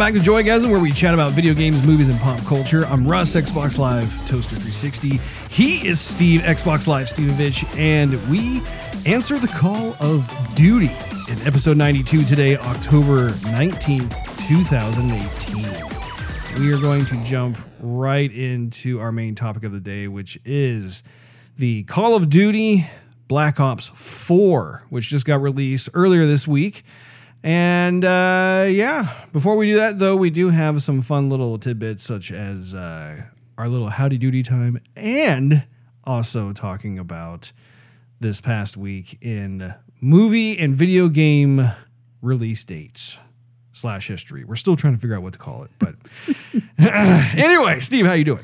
back to Joygasm, where we chat about video games, movies, and pop culture. I'm Russ, Xbox Live Toaster 360. He is Steve, Xbox Live Stevevich, and we answer the call of duty in episode 92 today, October 19th, 2018. We are going to jump right into our main topic of the day, which is the Call of Duty Black Ops 4, which just got released earlier this week. And uh, yeah, before we do that, though, we do have some fun little tidbits, such as uh, our little howdy doody time, and also talking about this past week in movie and video game release dates slash history. We're still trying to figure out what to call it, but anyway, Steve, how you doing?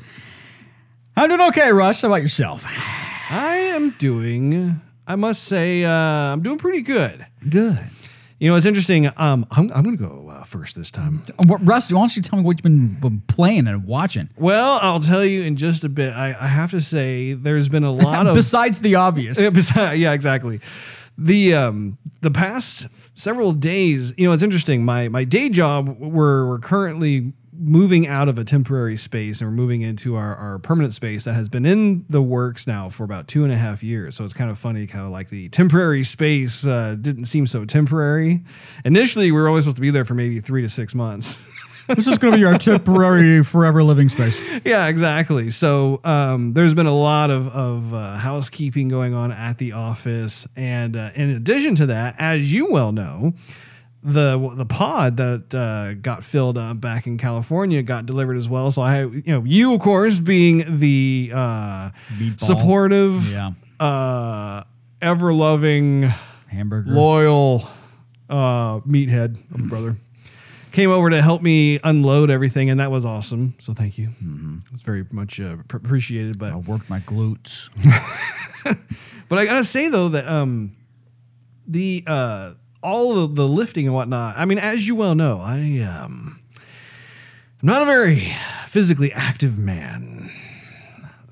I'm doing okay, Russ. How about yourself? I am doing. I must say, uh, I'm doing pretty good. Good. You know, it's interesting. Um, I'm, I'm going to go uh, first this time. What, Russ, why don't you tell me what you've been, been playing and watching? Well, I'll tell you in just a bit. I, I have to say, there's been a lot of Besides the obvious. Yeah, exactly. The um the past several days, you know, it's interesting. My my day job, we're we're currently moving out of a temporary space and we're moving into our, our permanent space that has been in the works now for about two and a half years. So it's kind of funny how like the temporary space uh, didn't seem so temporary. Initially, we were only supposed to be there for maybe three to six months. this is going to be our temporary, forever living space. yeah, exactly. So um, there's been a lot of, of uh, housekeeping going on at the office. And uh, in addition to that, as you well know, the the pod that uh, got filled up back in California got delivered as well. So I, you know, you of course being the uh, supportive, Yeah. uh, ever loving, Hamburger. loyal uh, meathead brother, came over to help me unload everything, and that was awesome. So thank you. It was very much uh, pr- appreciated. But I worked my glutes. But I gotta say though that um the uh all of the lifting and whatnot. I mean, as you well know, I um I'm not a very physically active man.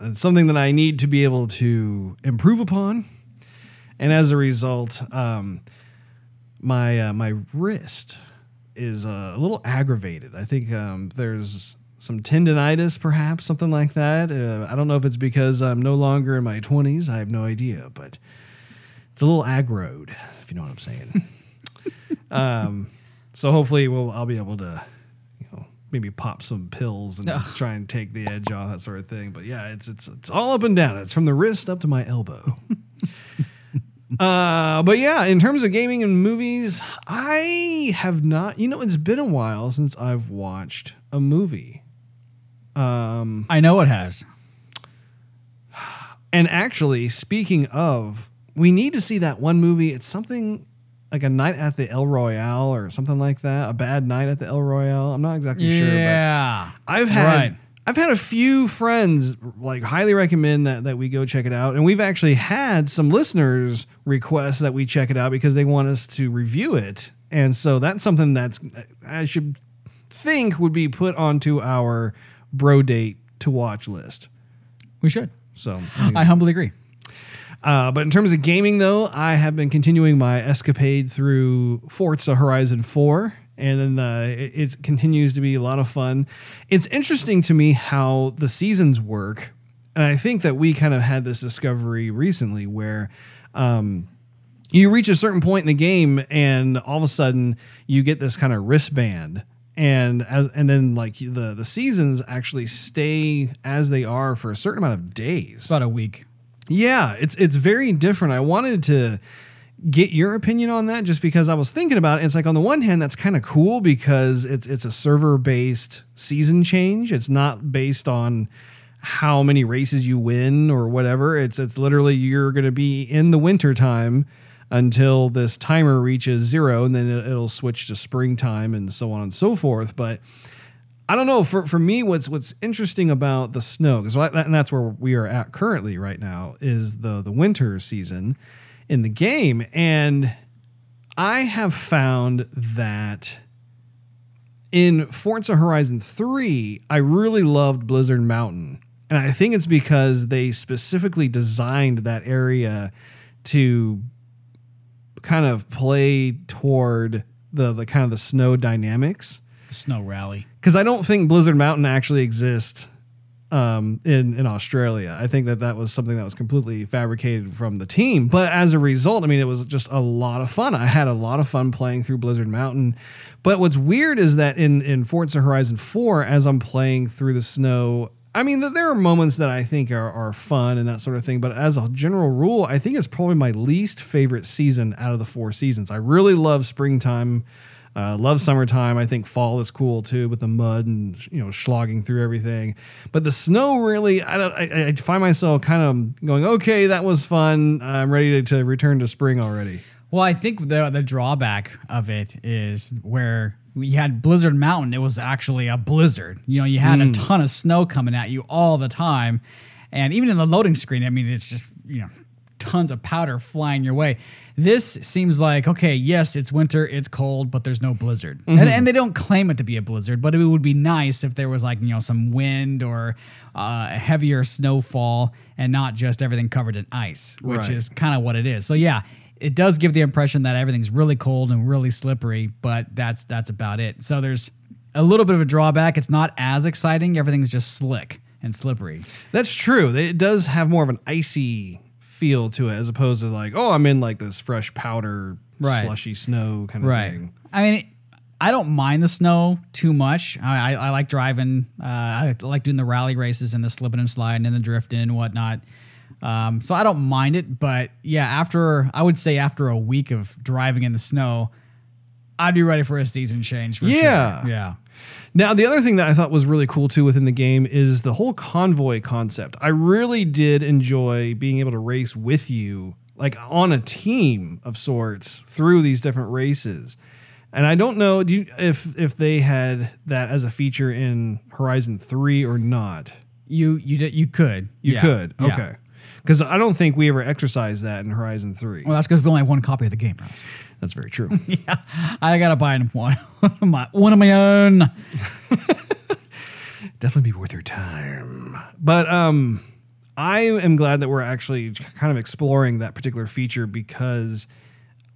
It's something that I need to be able to improve upon, and as a result, um, my uh, my wrist is uh, a little aggravated. I think um, there's some tendonitis, perhaps something like that. Uh, I don't know if it's because I'm no longer in my 20s. I have no idea, but it's a little aggroed, if you know what I'm saying. um, so hopefully, we'll I'll be able to, you know, maybe pop some pills and try and take the edge off that sort of thing. But yeah, it's it's it's all up and down. It's from the wrist up to my elbow. Uh, but yeah, in terms of gaming and movies, I have not. You know, it's been a while since I've watched a movie. Um, I know it has. and actually, speaking of, we need to see that one movie. It's something like a night at the El Royale or something like that. A bad night at the El Royale. I'm not exactly sure. Yeah. I've had Right. I've had a few friends like highly recommend that that we go check it out, and we've actually had some listeners request that we check it out because they want us to review it, and so that's something that's I should think would be put onto our bro date to watch list. We should. So, I humbly agree. Uh, but in terms of gaming, though, I have been continuing my escapade through Forza Horizon 4, and then uh, it, it continues to be a lot of fun. It's interesting to me how the seasons work, and I think that we kind of had this discovery recently where. Um, you reach a certain point in the game, and all of a sudden you get this kind of wristband, and as and then like the the seasons actually stay as they are for a certain amount of days. About a week. Yeah, it's it's very different. I wanted to get your opinion on that just because I was thinking about it. It's like on the one hand, that's kind of cool because it's it's a server based season change. It's not based on how many races you win or whatever. It's it's literally you're going to be in the winter time until this timer reaches zero, and then it- it'll switch to springtime and so on and so forth. But I don't know. For for me, what's what's interesting about the snow, because and that's where we are at currently right now, is the the winter season in the game, and I have found that in Forza Horizon Three, I really loved Blizzard Mountain, and I think it's because they specifically designed that area to kind of play toward the the kind of the snow dynamics The snow rally. Because I don't think Blizzard Mountain actually exists um, in in Australia. I think that that was something that was completely fabricated from the team. But as a result, I mean, it was just a lot of fun. I had a lot of fun playing through Blizzard Mountain. But what's weird is that in in Forza Horizon Four, as I'm playing through the snow. I mean, there are moments that I think are, are fun and that sort of thing, but as a general rule, I think it's probably my least favorite season out of the four seasons. I really love springtime uh, love summertime. I think fall is cool too with the mud and you know slogging through everything. But the snow really, I don't. I, I find myself kind of going, okay, that was fun. I'm ready to, to return to spring already. Well, I think the the drawback of it is where we had Blizzard Mountain. It was actually a blizzard. You know, you had a ton of snow coming at you all the time, and even in the loading screen, I mean, it's just you know tons of powder flying your way. This seems like okay, yes, it's winter, it's cold, but there's no blizzard, and, and they don't claim it to be a blizzard. But it would be nice if there was like you know some wind or uh, heavier snowfall, and not just everything covered in ice, which Right. is kind of what it is. So yeah, it does give the impression that everything's really cold and really slippery, but that's that's about it. So there's a little bit of a drawback. It's not as exciting. Everything's just slick and slippery. That's true. It does have more of an icy feel to it as opposed to like, oh, I'm in like this fresh powder, Right. slushy snow kind of thing. I mean, it, I don't mind the snow too much. I, I, I like driving. Uh, I like doing the rally races and the slipping and sliding and the drifting and whatnot. Um, so I don't mind it. But yeah, after I would say after a week of driving in the snow, I'd be ready for a season change. For Yeah. sure. yeah. Now, the other thing that I thought was really cool too within the game is the whole convoy concept. I really did enjoy being able to race with you, like on a team of sorts, through these different races. And I don't know do you, if if they had that as a feature in Horizon Three or not. You you did you could You Yeah. could, Yeah. okay, because I don't think we ever exercised that in Horizon Three. Well, that's because we only have one copy of the game, Russ. That's very true. yeah, I gotta buy one, one of my one of my own. definitely be worth your time. But um, I am glad that we're actually kind of exploring that particular feature because,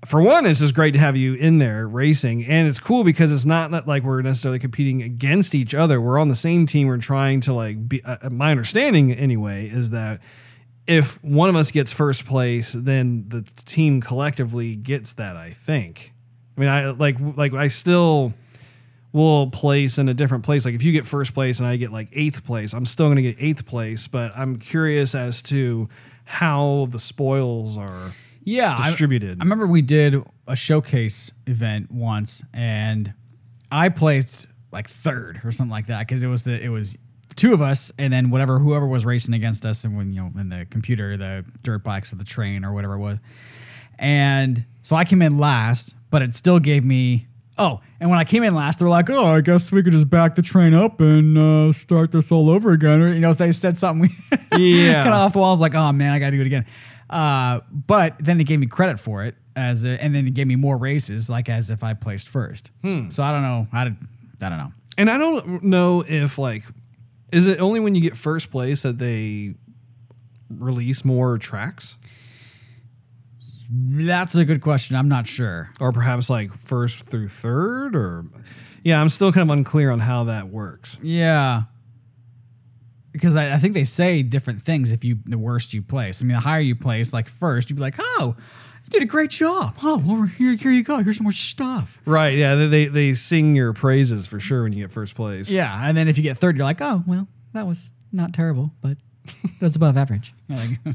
for one, it's just great to have you in there racing, and it's cool because it's not like we're necessarily competing against each other. We're on the same team. We're trying to like be. Uh, my understanding, anyway, is that. If one of us gets first place, then the team collectively gets that. I think. I mean, I like like I still will place in a different place. Like if you get first place and I get like eighth place, I'm still going to get eighth place. But I'm curious as to how the spoils are. yeah, I- distributed. I, remember we did a showcase event once, and I placed like third or something like that because it was the it was two of us, and then whatever whoever was racing against us, and when you know in the computer, the dirt bikes or the train or whatever it was, and so I came in last, but it still gave me. Oh, and when I came in last, they were like, "Oh, I guess we could just back the train up and uh, start this all over again." Or you know, they said something Yeah. kind of off the wall. I was like, "Oh man, I got to do it again." Uh, but then it gave me credit for it as, a, and then it gave me more races, like as if I placed first. So I don't know. I did. I don't know. And I don't know if like, is it only when you get first place that they release more tracks, That's a good question. I'm not sure. or perhaps like first through third, or yeah, I'm still kind of unclear on how that works. Yeah. Because I, I think they say different things if you the worst you place. I mean, the higher you place, like first, you'd be like, "Oh, did a great job. Oh, well, here, here you go. Here's some more stuff." Right? Yeah, they they, sing your praises for sure when you get first place. Yeah, and then if you get third, you're like, "Oh, well, that was not terrible, but that's above average." Like,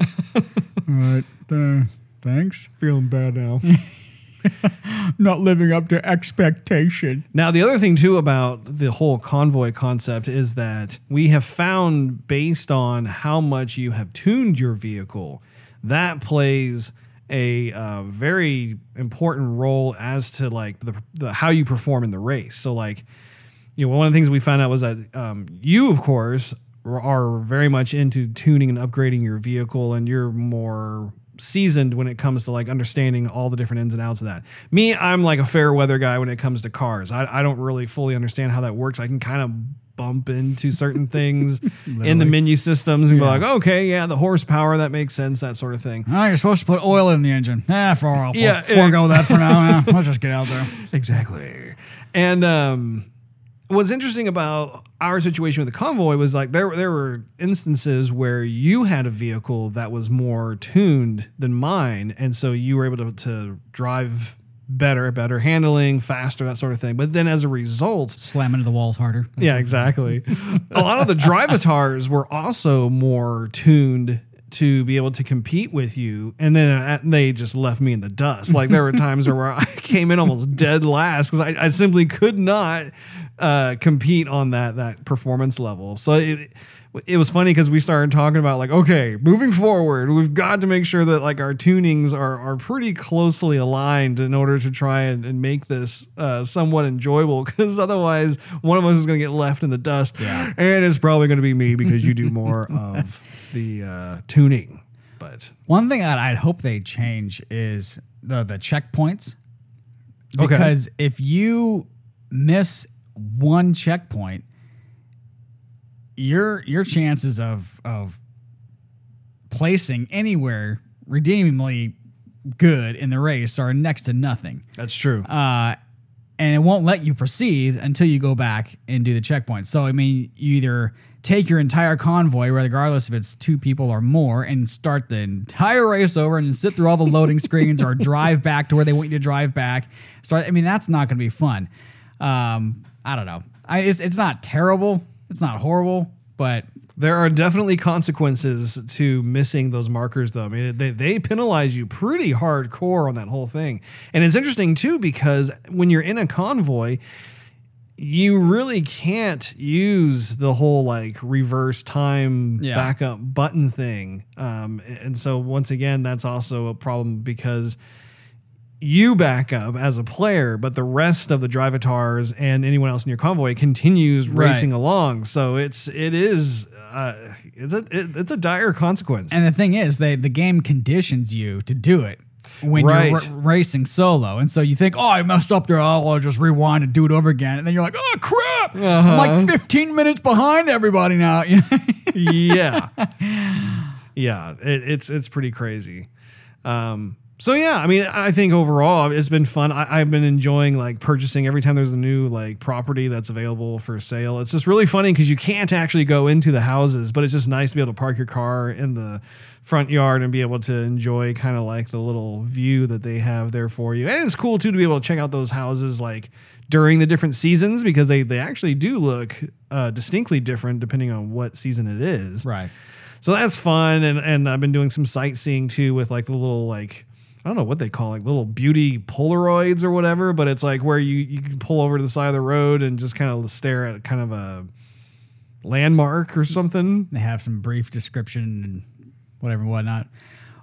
All right, uh, thanks. feeling bad now. Not living up to expectation. Now, the other thing too about the whole convoy concept is that we have found, based on how much you have tuned your vehicle, that plays a uh, very important role as to like the, the how you perform in the race. So, like, you know, one of the things we found out was that um, you, of course, are very much into tuning and upgrading your vehicle, and you're more seasoned when it comes to like understanding all the different ins and outs of that. Me, I'm like a fair weather guy when it comes to cars. I, I don't really fully understand how that works. I can kind of bump into certain things in the menu systems and be like, okay, yeah, the horsepower, that makes sense, that sort of thing. Oh, you're supposed to put oil in the engine. Ah, for I'll Yeah, forego that for now. Yeah, let's just get out there. Exactly. And um what's interesting about our situation with the convoy was like there there were instances where you had a vehicle that was more tuned than mine, and so you were able to, to drive better, better handling, faster, that sort of thing. But then as a result, Slam into the walls harder. yeah, exactly. a lot of the drivatars were also more tuned to be able to compete with you, and then uh, they just left me in the dust. Like there were times where I came in almost dead last because I, I simply could not uh, compete on that that performance level. So it it was funny because we started talking about like okay moving forward we've got to make sure that like our tunings are are pretty closely aligned in order to try and, and make this uh, somewhat enjoyable because otherwise one of us is going to get left in the dust Yeah. and it's probably going to be me because you do more of the uh, tuning but One thing that I'd hope they change is the the checkpoints. Okay. Because if you miss one checkpoint, your your chances of of placing anywhere redeemingly good in the race are next to nothing. that's true Uh, and it won't let you proceed until you go back and do the checkpoint. So I mean, you either take your entire convoy, regardless if it's two people or more, and start the entire race over and sit through all the loading screens, or drive back to where they want you to drive back. Start. I mean, that's not going to be fun. Um, I don't know. I, it's it's not terrible. It's not horrible, but There are definitely consequences to missing those markers, though. I mean, they, they penalize you pretty hardcore on that whole thing. And it's interesting, too, because when you're in a convoy, you really can't use the whole like reverse time Yeah. backup button thing. Um, and so, once again, that's also a problem because you back up as a player, but the rest of the drivatars and anyone else in your convoy continues Right. racing along. So it's it is uh, it's a it, it's a dire consequence. And the thing is, they the game conditions you to do it when Right. you're r- racing solo, and so you think, "Oh, I messed up there. Oh, I'll just rewind and do it over again." And then you're like, "Oh crap! I'm Uh-huh. like 15 minutes behind everybody now." Yeah, yeah, it, it's it's pretty crazy. Um, so yeah, I mean, I think overall it's been fun. I, I've been enjoying like purchasing every time there's a new like property that's available for sale. It's just really funny because you can't actually go into the houses, but it's just nice to be able to park your car in the front yard and be able to enjoy kind of like the little view that they have there for you. And it's cool too to be able to check out those houses like during the different seasons because they they actually do look uh, distinctly different depending on what season it is. right. So that's fun, and and I've been doing some sightseeing too with like the little like I don't know what they call like little beauty Polaroids or whatever, but it's like where you you can pull over to the side of the road and just kind of stare at kind of a landmark or something. They have some brief description and whatever and whatnot.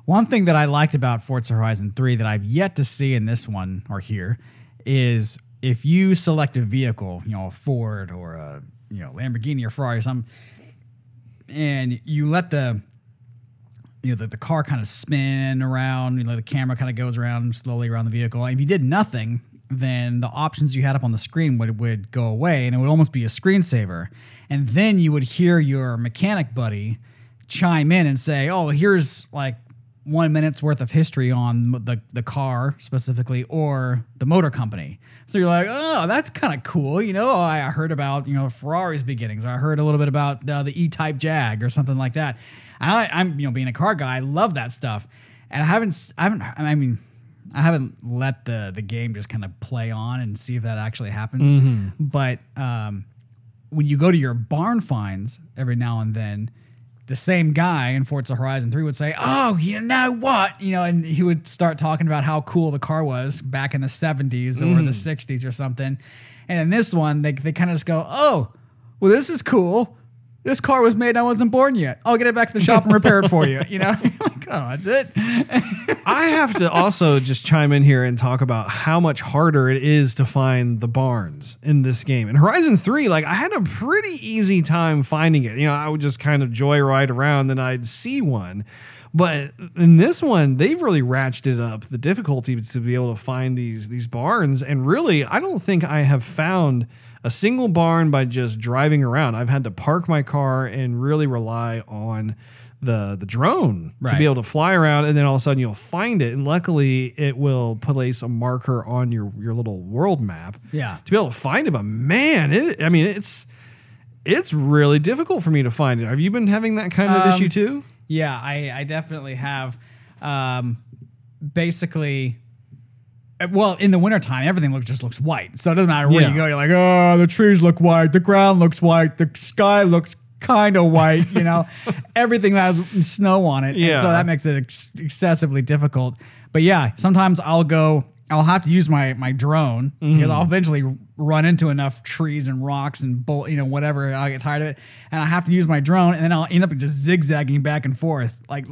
One thing that I liked about Forza Horizon 3 that I've yet to see in this one or here is if you select a vehicle, you know, a Ford or a you know Lamborghini or Ferrari or something, and you let the you know the, the car kind of spin around, you know, the camera kind of goes around slowly around the vehicle. And if you did nothing, then the options you had up on the screen would, would go away and it would almost be a screensaver. And then you would hear your mechanic buddy chime in and say, Oh, here's like one minute's worth of history on the, the car specifically or the motor company. So you're like, oh, that's kind of cool. You know, I heard about, you know, Ferrari's beginnings. I heard a little bit about uh, the E-Type Jag or something like that. And I, I'm, you know, being a car guy, I love that stuff. And I haven't, I haven't, I mean, I haven't let the the game just kind of play on and see if that actually happens. But um, when you go to your barn finds every now and then, the same guy in Forza Horizon 3 would say, Oh, you know what? You know, and he would start talking about how cool the car was back in the 70s or the 60s or something. And in this one, they, they kind of just go, Oh, well, this is cool. This car was made, and I wasn't born yet. I'll get it back to the shop and repair it for you. You know, like, oh, that's it. I have to also just chime in here and talk about how much harder it is to find the barns in this game. In Horizon 3, like I had a pretty easy time finding it. You know, I would just kind of joyride around and I'd see one. But in this one, they've really ratcheted up the difficulty to be able to find these these barns. And really, I don't think I have found a single barn by just driving around. I've had to park my car and really rely on the the drone to be able to fly around, and then all of a sudden you'll find it, and luckily it will place a marker on your your little world map. Yeah. to be able to find it. But man, it I mean it's it's really difficult for me to find it. Have you been having that kind of Um, issue too? Yeah, I, I definitely have. Um, basically, uh, well, in the wintertime, everything looks just looks white. So it doesn't matter where Yeah. you go. You're like, oh, the trees look white, the ground looks white, the sky looks kind of white. You know, everything has snow on it. Yeah. And so that makes it ex- excessively difficult. But yeah, sometimes I'll go. I'll have to use my my drone because I'll mm. eventually run into enough trees and rocks and bull, you know whatever. I'll get tired of it, and I have to use my drone, and then I'll end up just zigzagging back and forth, like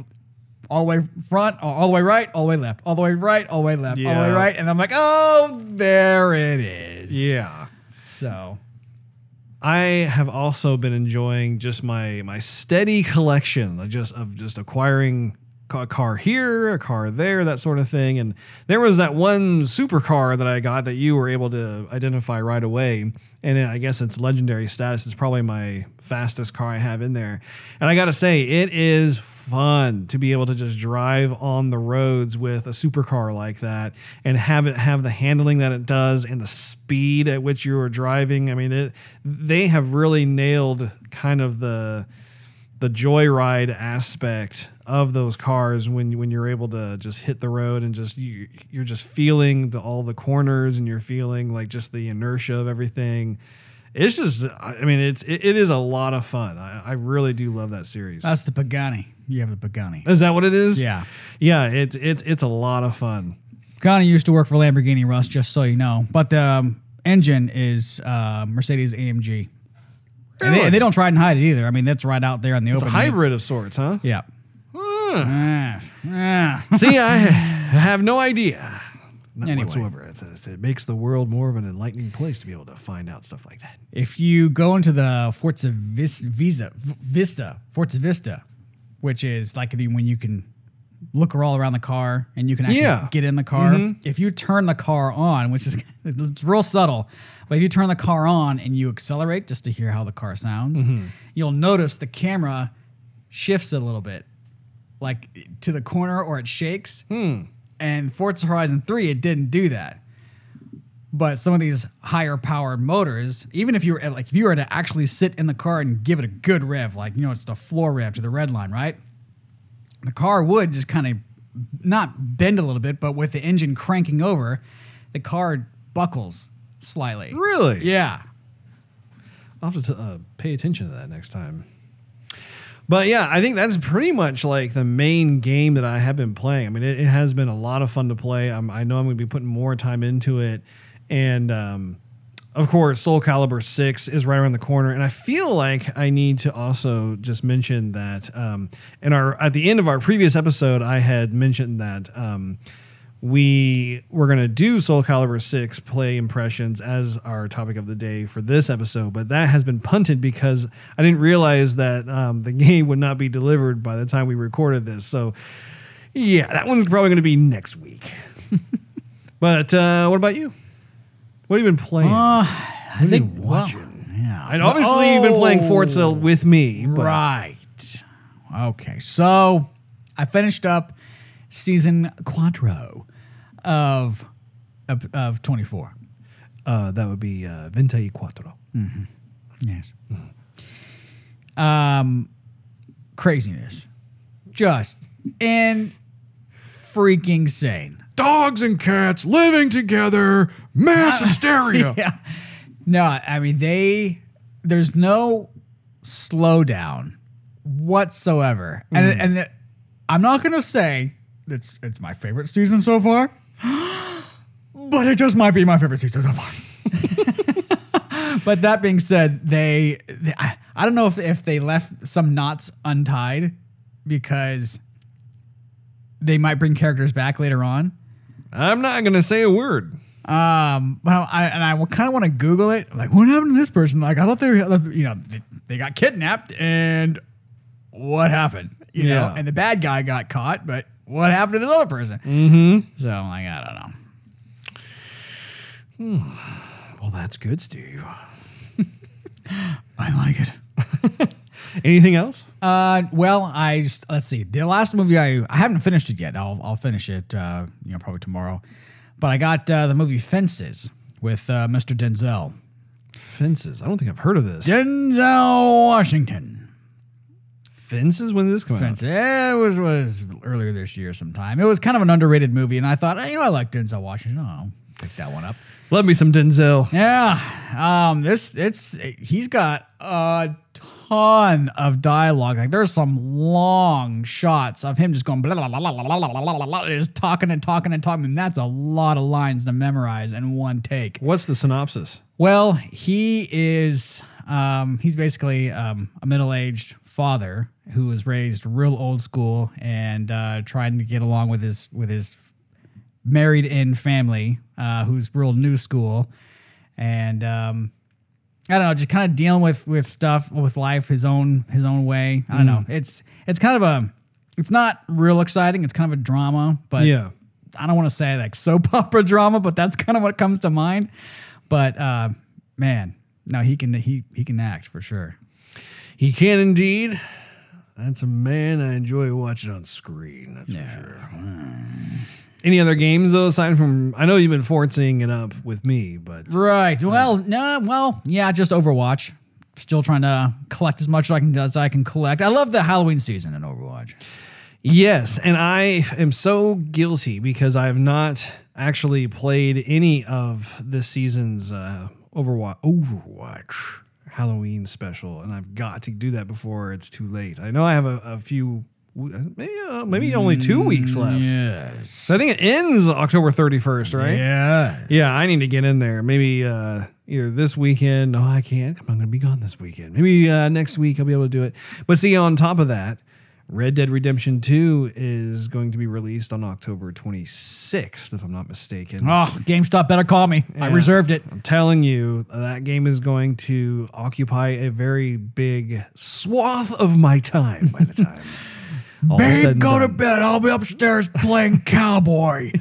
all the way front, all the way right, all the way left, all the way right, all the way left, all the way right, and I'm like, oh, there it is. Yeah. So I have also been enjoying just my my steady collection of just of just acquiring a car here, a car there, that sort of thing. And there was that one supercar that I got that you were able to identify right away. And I guess its legendary status is probably my fastest car I have in there. And I got to say, it is fun to be able to just drive on the roads with a supercar like that and have it have the handling that it does and the speed at which you are driving. I mean, it they have really nailed kind of the the joyride aspect of those cars when when you're able to just hit the road and just you, you're just feeling the, all the corners and you're feeling like just the inertia of everything. It's just, I mean, it's it, it is a lot of fun. I, I really do love that series. that's the Pagani. You have the Pagani. Is that what it is? Yeah. yeah. It's it's it's a lot of fun. Pagani used to work for Lamborghini, Russ, just so you know. But the um, engine is uh, Mercedes AMG. And they, they don't try and hide it either. I mean, that's right out there in the open. It's open. a hybrid of sorts, huh? Yeah. See, I have no idea. Not Anyway. whatsoever. It's, it's- it makes the world more of an enlightening place to be able to find out stuff like that. If you go into the Forza Vis- Visa, V- Vista, Forza Vista, which is like the when you can look all around the car and you can actually Yeah. get in the car. Mm-hmm. If you turn the car on, which is it's real subtle, but if you turn the car on and you accelerate just to hear how the car sounds, mm-hmm. you'll notice the camera shifts a little bit, like to the corner or it shakes. And Forza Horizon 3, it didn't do that. But some of these higher powered motors, even if you were like if you were to actually sit in the car and give it a good rev, like you know it's the floor rev to the red line, right? The car would just kind of not bend a little bit, but with the engine cranking over, the car buckles slightly. Really? Yeah. I'll have to uh, pay attention to that next time. But yeah, I think that's pretty much like the main game that I have been playing. I mean, it, it has been a lot of fun to play. I'm, I know I'm going to be putting more time into it. And um, of course, Soul Calibur 6 is right around the corner. And I feel like I need to also just mention that um, in our at the end of our previous episode, I had mentioned that. Um, we were going to do Soul Calibur 6 play impressions as our topic of the day for this episode, but that has been punted because I didn't realize that um, the game would not be delivered by the time we recorded this. So, yeah, that one's probably going to be next week. but uh, what about you? What have you been playing? Uh, I think watching. Yeah. and obviously, you've been playing Oh. Forza with me, but Right. Okay. So I finished up season quattro of of, of 24. uh, that would be uh, Venti Quattro. Yes. Um, craziness, just and freaking sane. Dogs and cats living together, mass hysteria. yeah. No, I mean they. There's no slowdown whatsoever, and and I'm not gonna say it's it's my favorite season so far, but it just might be my favorite season so far. but that being said, they, they I, I don't know if if they left some knots untied because they might bring characters back later on. I'm not going to say a word. Um, but I, and I kind of want to Google it. Like, what happened to this person? Like, I thought they were, you know, they, they got kidnapped, and what happened? You know, and the bad guy got caught, but what happened to this other person? Mm-hmm. So I'm like, I don't know. Well, that's good, Steve. I like it. Anything else? Uh, well, I just, let's see. The last movie I I haven't finished it yet. I'll I'll finish it. Uh, you know, probably tomorrow. But I got uh, the movie Fences with uh, Mr. Denzel. Fences. I don't think I've heard of this. Denzel Washington. Fences? When did this come Fences. out? Yeah, it was was earlier this year sometime. It was kind of an underrated movie, and I thought, hey, you know, I like Denzel Washington. Oh, I'll pick that one up. Love me some Denzel. Yeah. Um, this it's he's got a ton of dialogue. Like there's some long shots of him just going blah blah blah blah blah blah blah, blah just talking and talking and talking. And that's a lot of lines to memorize in one take. What's the synopsis? Well, he is um, he's basically um, a middle-aged father who was raised real old school and uh, trying to get along with his with his married in family uh, who's real new school and um, I don't know, just kind of dealing with with stuff with life his own his own way. I don't know. It's it's kind of a it's not real exciting. It's kind of a drama, but Yeah. I don't want to say like soap opera drama, but that's kind of what comes to mind. But uh, man, no, he can he he can act for sure. He can indeed. That's a man I enjoy watching on screen. That's Yeah. for sure. Any other games though, aside from I know you've been forcing it up with me, but Right. Well, no. Well, yeah, just Overwatch. Still trying to collect as much as I can as I can collect. I love the Halloween season in Overwatch. yes, and I am so guilty because I have not actually played any of this season's uh, Overwatch Overwatch Halloween special, and I've got to do that before it's too late. I know I have a, a few, maybe uh, maybe only two weeks left. Yes. So I think it ends October 31st, right? Yeah. Yeah, I need to get in there. Maybe uh, either this weekend. No, I can't. I'm going to be gone this weekend. Maybe uh, next week I'll be able to do it. But see, on top of that, Red Dead Redemption 2 is going to be released on October 26th, if I'm not mistaken. Oh, GameStop better call me. I reserved it. I'm telling you, that game is going to occupy a very big swath of my time by the time. all go done. bed. I'll be upstairs playing cowboy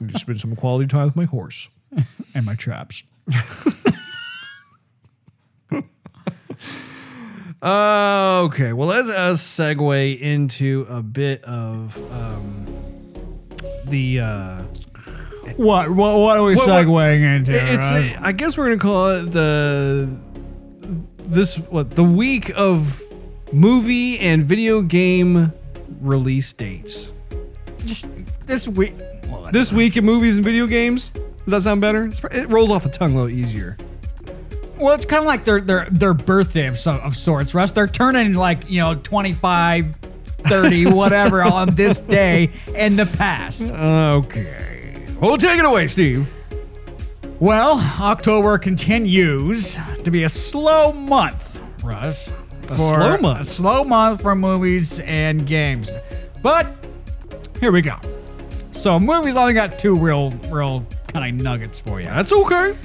Need to spend some quality time with my horse. and my traps. Uh, okay, well, let's uh, segue into a bit of um, the. Uh, What? What? What are we What- what- segueing into? it's. right? I guess we're gonna call it the. This what the week of movie and video game release dates. just this week. This week in movies and video games. Does that sound better? It rolls off the tongue a little easier. Well, it's kind of like their their their birthday of, so, of sorts, Russ. They're turning like you know 25, 30, whatever on this day in the past. Okay. Well, take it away, Steve. Well, October continues to be a slow month, Russ. A slow month? A slow month for movies and games. But here we go. So movies only got two real, real kind of nuggets for you. That's okay.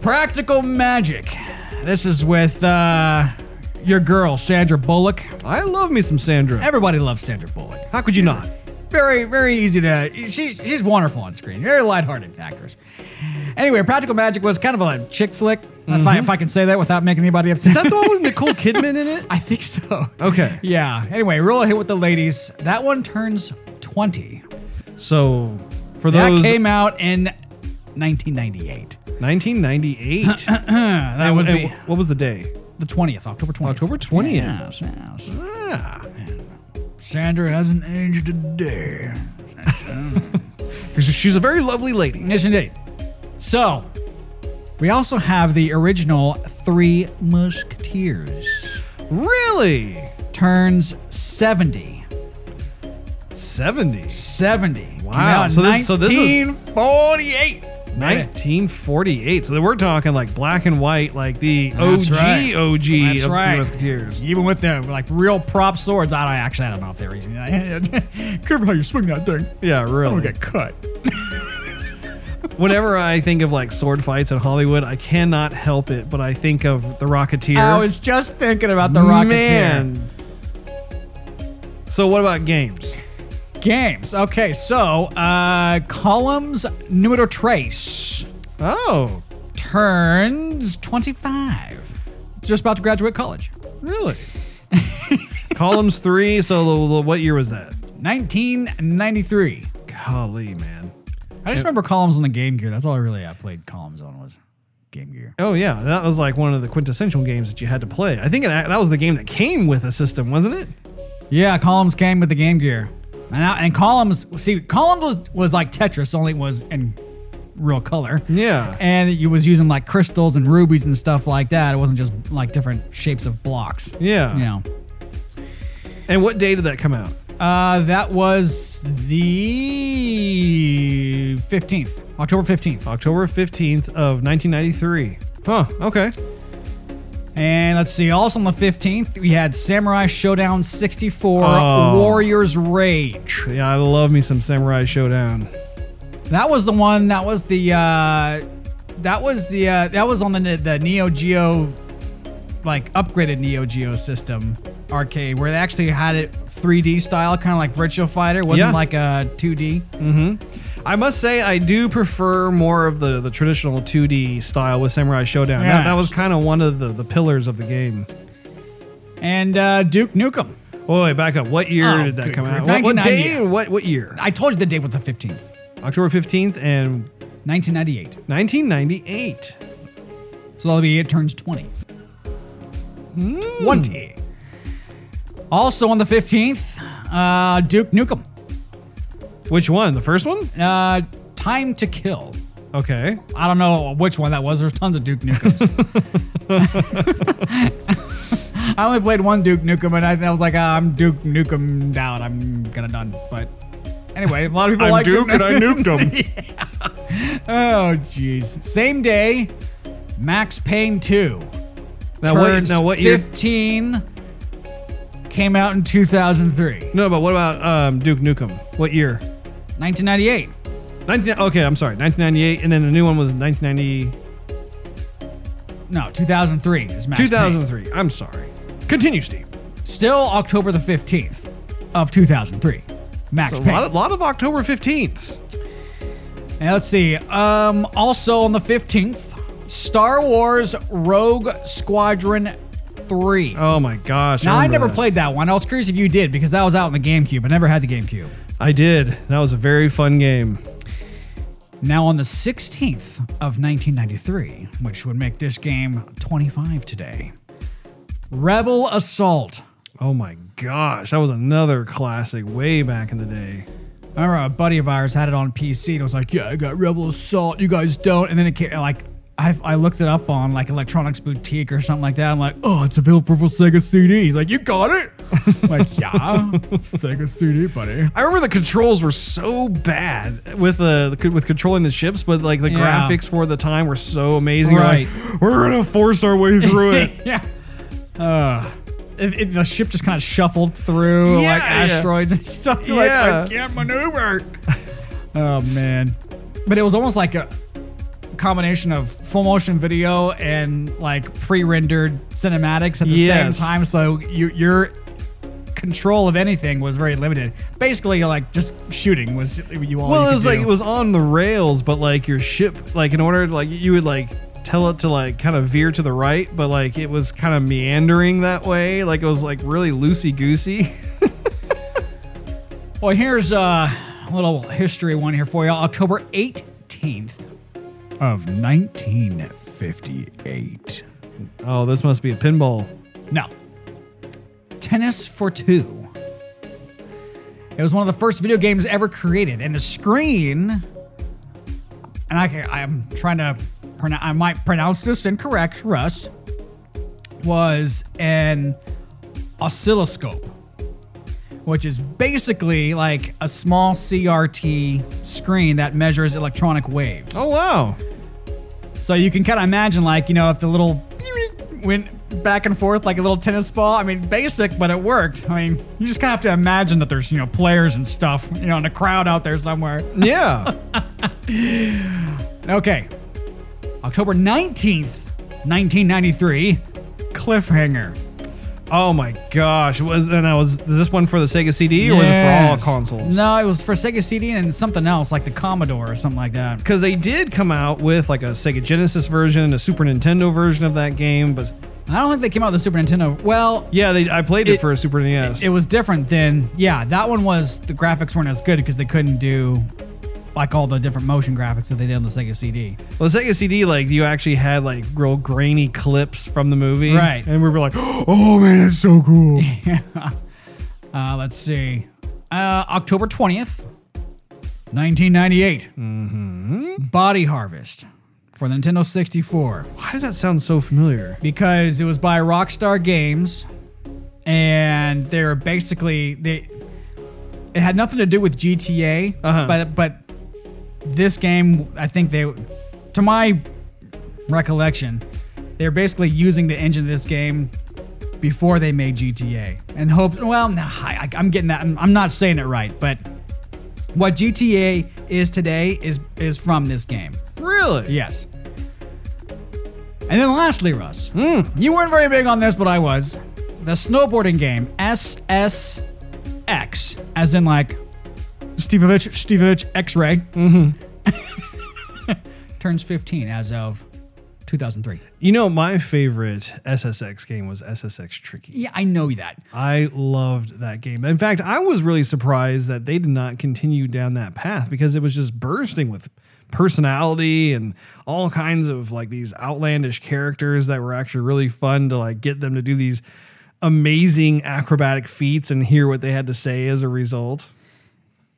Practical Magic. This is with uh, your girl Sandra Bullock. I love me some Sandra. Everybody loves Sandra Bullock. How could you not? Very, very easy to. She's she's wonderful on screen. Very lighthearted actress. Anyway, Practical Magic was kind of a chick flick, if, I, if I can say that without making anybody upset. Is that the one with Nicole Kidman in it? I think so. Okay. Yeah. Anyway, real hit with the ladies. That one turns 20. So, for those That came out in 1998. 1998. That would be what was the day? the 20th, October 20th. October 20th. Yes, yes. Ah, Sandra hasn't aged a day. she's a very lovely lady. Yes, indeed. So, we also have the original Three Musketeers. Really? Turns 70. 70. 70. Came Wow. So this- so this is- 1948. 1948. So we're talking like black and white, like the That's OG right. OG That's of right. Three Musketeers. Even with the like real prop swords, I don't actually I don't know if they're using that. Careful how you swing that thing. Yeah, really. I don't really. get cut. Whenever I think of like sword fights in Hollywood, I cannot help it, but I think of the Rocketeer. I was just thinking about the Rocketeer. Man. So what about games? Games. Okay, so uh Columns Numero Tres Oh, turns 25. just about to graduate college. Really? Columns three. So the, the- what year was that? 1993. Golly, man. I just remember columns on the Game Gear. That's all I really I played columns on was Game Gear. Oh yeah, that was like one of the quintessential games that you had to play. I think it, that was the game that came with a system, wasn't it? Yeah, columns came with the Game Gear, and, I- and columns. See, columns was was like Tetris, only it was in real color. Yeah. and it was using like crystals and rubies and stuff like that. It wasn't just like different shapes of blocks. Yeah. You know. And what day did that come out? Uh, that was the 15th, October 15th. October 15th of 1993. Huh, okay. And let's see, also on the 15th, we had Samurai Shodown 64 Oh. Warriors Rage. Yeah, I love me some Samurai Shodown. That was the one that was the uh that was the uh that was on the the Neo Geo like upgraded Neo Geo system arcade where they actually had it 3D style kind of like Virtual Fighter, it wasn't Yeah. like a 2D. I must say, I do prefer more of the, the traditional 2D style with Samurai Shodown. Yeah. That, that was kind of one of the, the pillars of the game. And uh Duke Nukem. Oh, wait, back up. What year Oh, did that come out? What, what day what, what year? I told you the date was the 15th. October 15th and 1998. 1998. So that'll be it turns 20. 20. Also on the 15th, uh, Duke Nukem. Which one? The first one? Uh, Time to Kill. Okay. I don't know which one that was. There's tons of Duke Nukems. I only played one Duke Nukem, and I, I was like, ah, I'm Duke Nukem down. I'm gonna done. But anyway, a lot of people I'm like Duke and I nuked him. oh, jeez. Same day, Max Payne 2. Now what, now what year? 15 came out in 2003. No, but what about um, Duke Nukem? What year? 1998. 19, okay, I'm sorry. 1998, and then the new one was 1990, No, 2003 is Max Payne. 2003. I'm sorry. Continue, Steve. Still October the 15th of 2003. Max So a lot, of, lot of October 15th. and let's see. Um, also on the 15th, Star Wars Rogue Squadron 3. Oh my gosh. now, I remember never that. played that one. I was curious if you did because that was out in the GameCube. I never had the GameCube. I did. That was a very fun game. Now, on the 16th of 1993, which would make this game 25 today, Rebel Assault. Oh my gosh. That was another classic way back in the day. I remember a buddy of ours had it on PC and I was like, "Yeah, I got Rebel Assault. You guys don't." And then it came like I, I looked it up on like Electronics Boutique or something like that. I'm like, "Oh, it's available for Sega CD." He's like, "You got it?" Like, "Yeah, Sega CD, buddy." I remember the controls were so bad with the with controlling the ships, but like the Yeah. graphics for the time were so amazing. Right. like, we're gonna force our way through it. yeah. Uh, it, it- the ship just kind of shuffled through like Yeah, yeah. asteroids and stuff. You're like, Yeah. I can't maneuver. oh man! But it was almost like a combination of full motion video and like pre-rendered cinematics at the Yes. same time. So you, your control of anything was very limited. Basically, like just shooting was you all. Well, you it was like do. it was on the rails, but like your ship, like in order like you would like tell it to like kind of veer to the right, but like it was kind of meandering that way. Like it was like really loosey goosey. Well, here's uh, a little history one here for you. October 18th of 1958. oh, this must be a pinball. No. Tennis for Two. It was one of the first video games ever created, and the screen. And I, I'm trying to, pronounce. I might pronounce this incorrect, Russ. Was an oscilloscope, which is basically like a small CRT screen that measures electronic waves. Oh wow. So you can kind of imagine, like, you know, if the little went back and forth like a little tennis ball. I mean, basic, but it worked. I mean, you just kind of have to imagine that there's, you know, players and stuff, you know, in a crowd out there somewhere. Yeah. Okay. October 19th, 1993, Cliffhanger. Oh my gosh! Was and I was is this one for the Sega CD or was it for all Yes. consoles? No, it was for Sega CD and something else like the Commodore or something like that. because they did come out with like a Sega Genesis version, a Super Nintendo version of that game, but I don't think they came out with the Super Nintendo. Well, yeah, they I played it, It- for a Super NES. it was different than yeah. That one was the graphics weren't as good because they couldn't do like all the different motion graphics that they did on the Sega CD. well, the Sega CD, like you actually had like real grainy clips from the movie, Right. And we were like, oh man, that's so cool. Uh, let's see, uh, October twentieth, nineteen ninety eight. Mm-hmm. Body Harvest for the Nintendo sixty four. Why does that sound so familiar? because it was by Rockstar Games, and they're basically they. It had nothing to do with GTA, Uh-huh. but but this game, I think they, to my recollection, they're basically using the engine of this game before they made GTA, and hope. Well, no, I, I'm getting that. I'm, I'm not saying it right, but what GTA is today is is from this game. Really? Yes. And then lastly, Russ, you weren't very big on this, but I was. The snowboarding game SSX, as in like Stevevich, Stevevich X-Ray, mm-hmm. turns 15 as of 2003. You know, my favorite SSX game was SSX Tricky. Yeah, I know that. I loved that game. In fact, I was really surprised that they did not continue down that path because it was just bursting with personality and all kinds of like these outlandish characters that were actually really fun to like get them to do these amazing acrobatic feats and hear what they had to say as a result.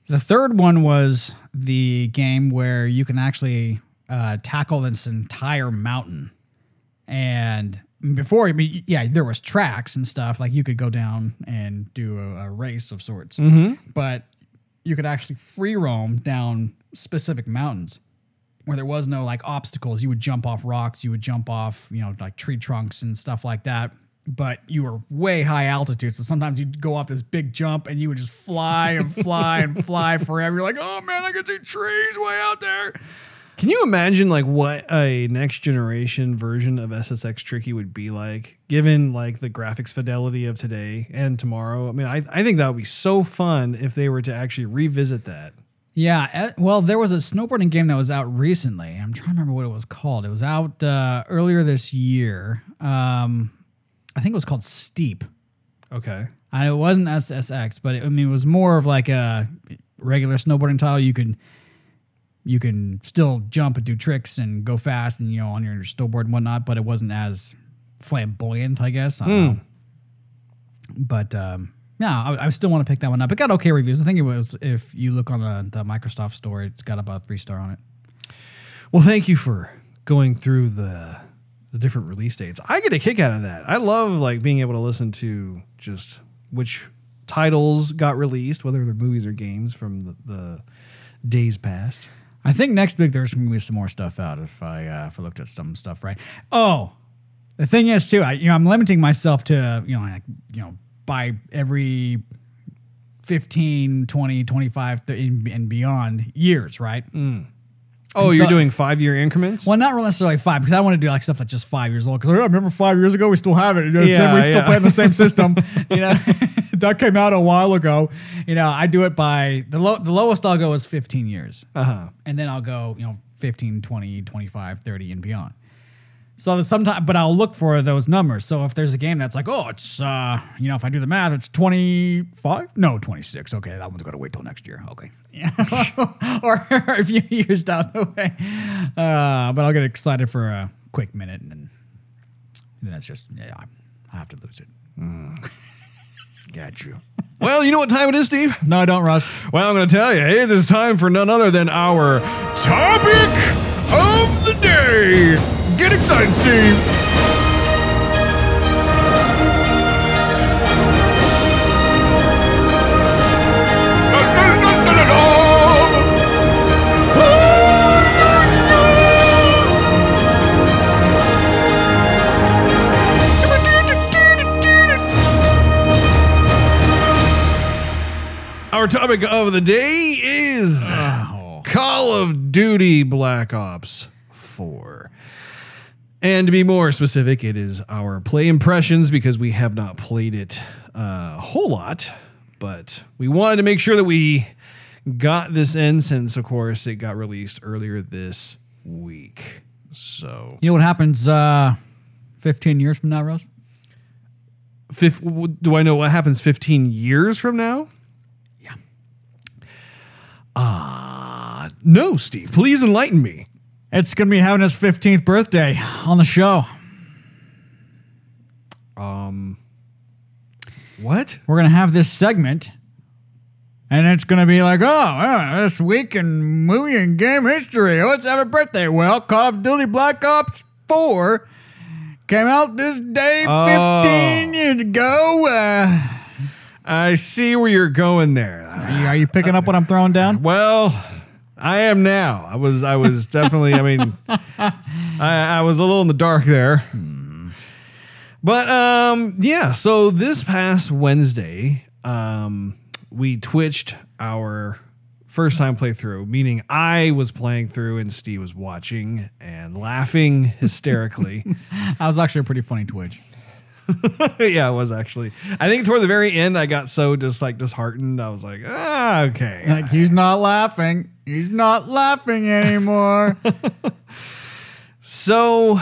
The third one was the game where you can actually uh, tackle this entire mountain. And before, I mean, yeah, there was tracks and stuff like you could go down and do a, a race of sorts, but you could actually free roam down specific mountains where there was no like obstacles. You would jump off rocks, you would jump off, you know, like tree trunks and stuff like that. But you were way high altitude, so sometimes you'd go off this big jump and you would just fly and fly and fly forever. You're like, oh man, I can see trees way out there. Can you imagine like what a next generation version of SSX Tricky would be like, given like the graphics fidelity of today and tomorrow? I mean, I, I think that would be so fun if they were to actually revisit that. Yeah, eh, well, there was a snowboarding game that was out recently. I'm trying to remember what it was called. It was out uh, earlier this year. Um, I think it was called Steep. Okay. And it wasn't SSX, but it, I mean, it was more of like a regular snowboarding title. You could you can still jump and do tricks and go fast and you know on your snowboard and whatnot, but it wasn't as flamboyant, I guess. I don't know. But um, yeah, I, I still want to pick that one up. It got okay reviews. I think it was if you look on the, the Microsoft store, it's got about three star on it. Well, thank you for going through the the different release dates. I get a kick out of that. I love like being able to listen to just which titles got released, whether they're movies or games from the, the days past. I think next week there's gonna be some more stuff out if I uh, if I looked at some stuff right. Oh, the thing is too, I you know I'm limiting myself to you know like you know by every 15, 20, 25 th- and beyond years, right? Oh, And you're so- doing five year increments? Well, not necessarily five because I want to do like stuff that's just five years old. Because I remember five years ago we still have it. You know, Yeah, we're still yeah. playing the same system. you know, that came out a while ago. You know, I do it by the low, the lowest I'll go is 15 years. Uh huh. and then I'll go, you know, 15, 20, 25, 30 and beyond. So sometimes, but I'll look for those numbers. So if there's a game that's like, oh, it's, uh, you know, if I do the math, it's 25? No, 26. Okay, that one's going to wait till next year. Okay. Yeah. or a few years down the way. Uh, but I'll get excited for a quick minute and then, and then it's just, yeah, I, I have to lose it. Got you. well, you know what time it is, Steve? No, I don't, Russ. Well, I'm going to tell you, it is time for none other than our topic of the day. Get excited, Steve. Topic of the day is Call of Duty Black Ops 4. And to be more specific, it is our play impressions because we have not played it uh, a whole lot, but we wanted to make sure that we got this in since, of course, it got released earlier this week. So, You know what happens uh, 15 years from now, Rose? fif- do I know what happens 15 years from now? Uh, no, Steve. Please enlighten me. It's going to be having his 15th birthday on the show. Um, What? We're going to have this segment, and it's going to be like, oh, yeah, this week in movie and game history. Let's have a birthday. Well, Call of Duty Black Ops 4 came out this day 15 Oh. years ago. Uh, I see where you're going there. Are, you, picking up what I'm throwing down? Well, I am now. I was I was definitely I mean I, I was a little in the dark there. But um yeah, so this past Wednesday, um we twitched our first time playthrough, meaning I was playing through and Steve was watching and laughing hysterically. That was actually a pretty funny twitch. yeah, it was actually. I think toward the very end I got so just like disheartened. I was like, ah, okay. Like, he's not laughing. He's not laughing anymore. So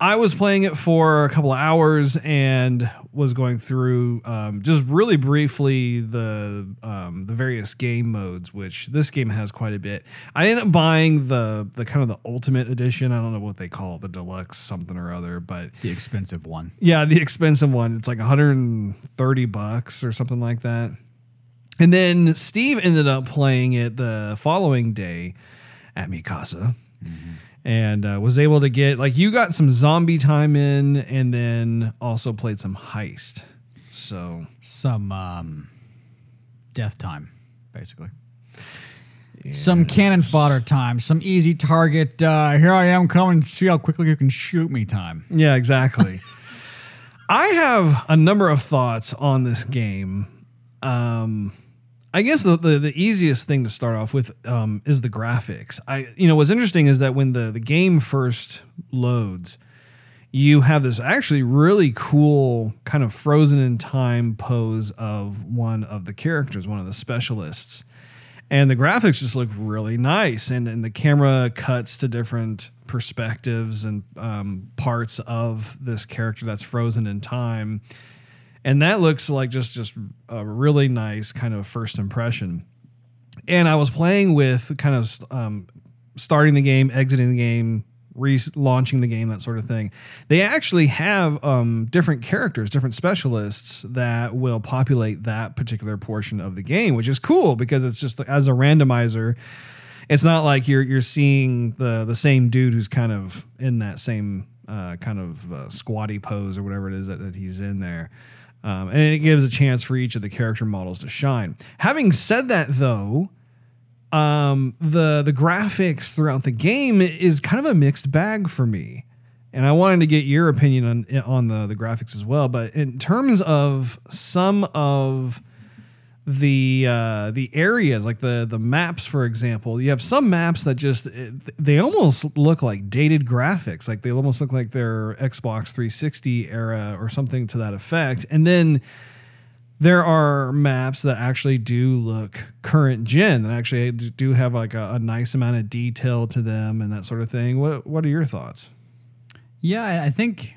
I was playing it for a couple of hours and was going through um, just really briefly the um, the various game modes, which this game has quite a bit. I ended up buying the the kind of the ultimate edition. I don't know what they call it, the deluxe something or other, but the expensive one. yeah, the expensive one. It's like 130 bucks or something like that. And then Steve ended up playing it the following day at Mikasa and uh, was able to get, like, you got some zombie time in and then also played some heist. So, some um, death time, basically. Some cannon fodder time, some easy target. Uh, here I am, coming. See how quickly you can shoot me. Time. yeah, exactly. I have a number of thoughts on this game. Um, I guess the, the the easiest thing to start off with um, is the graphics. I you know what's interesting is that when the the game first loads, you have this actually really cool kind of frozen in time pose of one of the characters, one of the specialists. And the graphics just look really nice, and, and the camera cuts to different perspectives and um, parts of this character that's frozen in time, and that looks like just just a really nice kind of first impression. And I was playing with kind of um, starting the game, exiting the game, relaunching the game, that sort of thing. They actually have um, different characters, different specialists that will populate that particular portion of the game, which is cool because it's just as a randomizer. It's not like you're you're seeing the the same dude who's kind of in that same uh, kind of uh, squatty pose or whatever it is that, that he's in there. Um, and it gives a chance for each of the character models to shine. Having said that, though, um, the the graphics throughout the game is kind of a mixed bag for me, and I wanted to get your opinion on on the the graphics as well. But in terms of some of the uh, the areas, like the the maps, for example, you have some maps that just they almost look like dated graphics, like they almost look like they're Xbox 360 era or something to that effect, and then there are maps that actually do look current gen that actually do have like a, a, nice amount of detail to them and that sort of thing. What what are your thoughts? Yeah, I think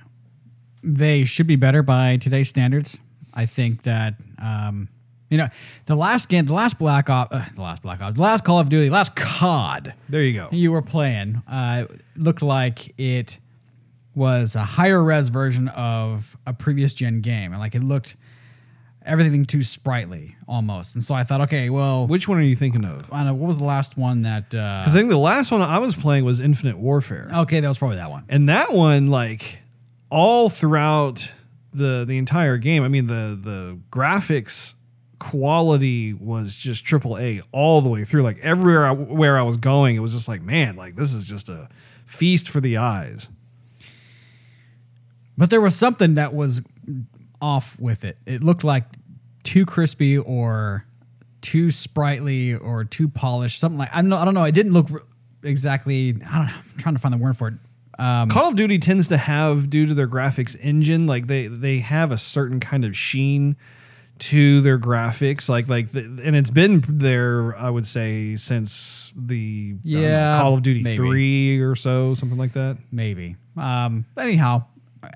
they should be better by today's standards. I think that um, you know the last game, the last Black Ops, uh, the last Black Ops, the last Call of Duty, last COD. There you go. You were playing uh, looked like it was a higher res version of a previous gen game, and like it looked everything too sprightly almost. And so I thought, okay, well, which one are you thinking of? I know, what was the last one that? Because uh, I think the last one I was playing was Infinite Warfare. Okay, that was probably that one. And that one, like all throughout the the entire game, I mean the the graphics quality was just triple A all the way through. Like everywhere I, where I was going, it was just like, man, like this is just a feast for the eyes. But there was something that was off with it. It looked like too crispy or too sprightly or too polished. Something like I don't know. I don't know. It didn't look exactly. I don't know. I'm trying to find the word for it. Um, Call of Duty tends to have, due to their graphics engine, like they they have a certain kind of sheen to their graphics, like like, the, and it's been there, I would say, since the don't know, Yeah, Call of Duty maybe. three or so, something like that. maybe. Um, anyhow,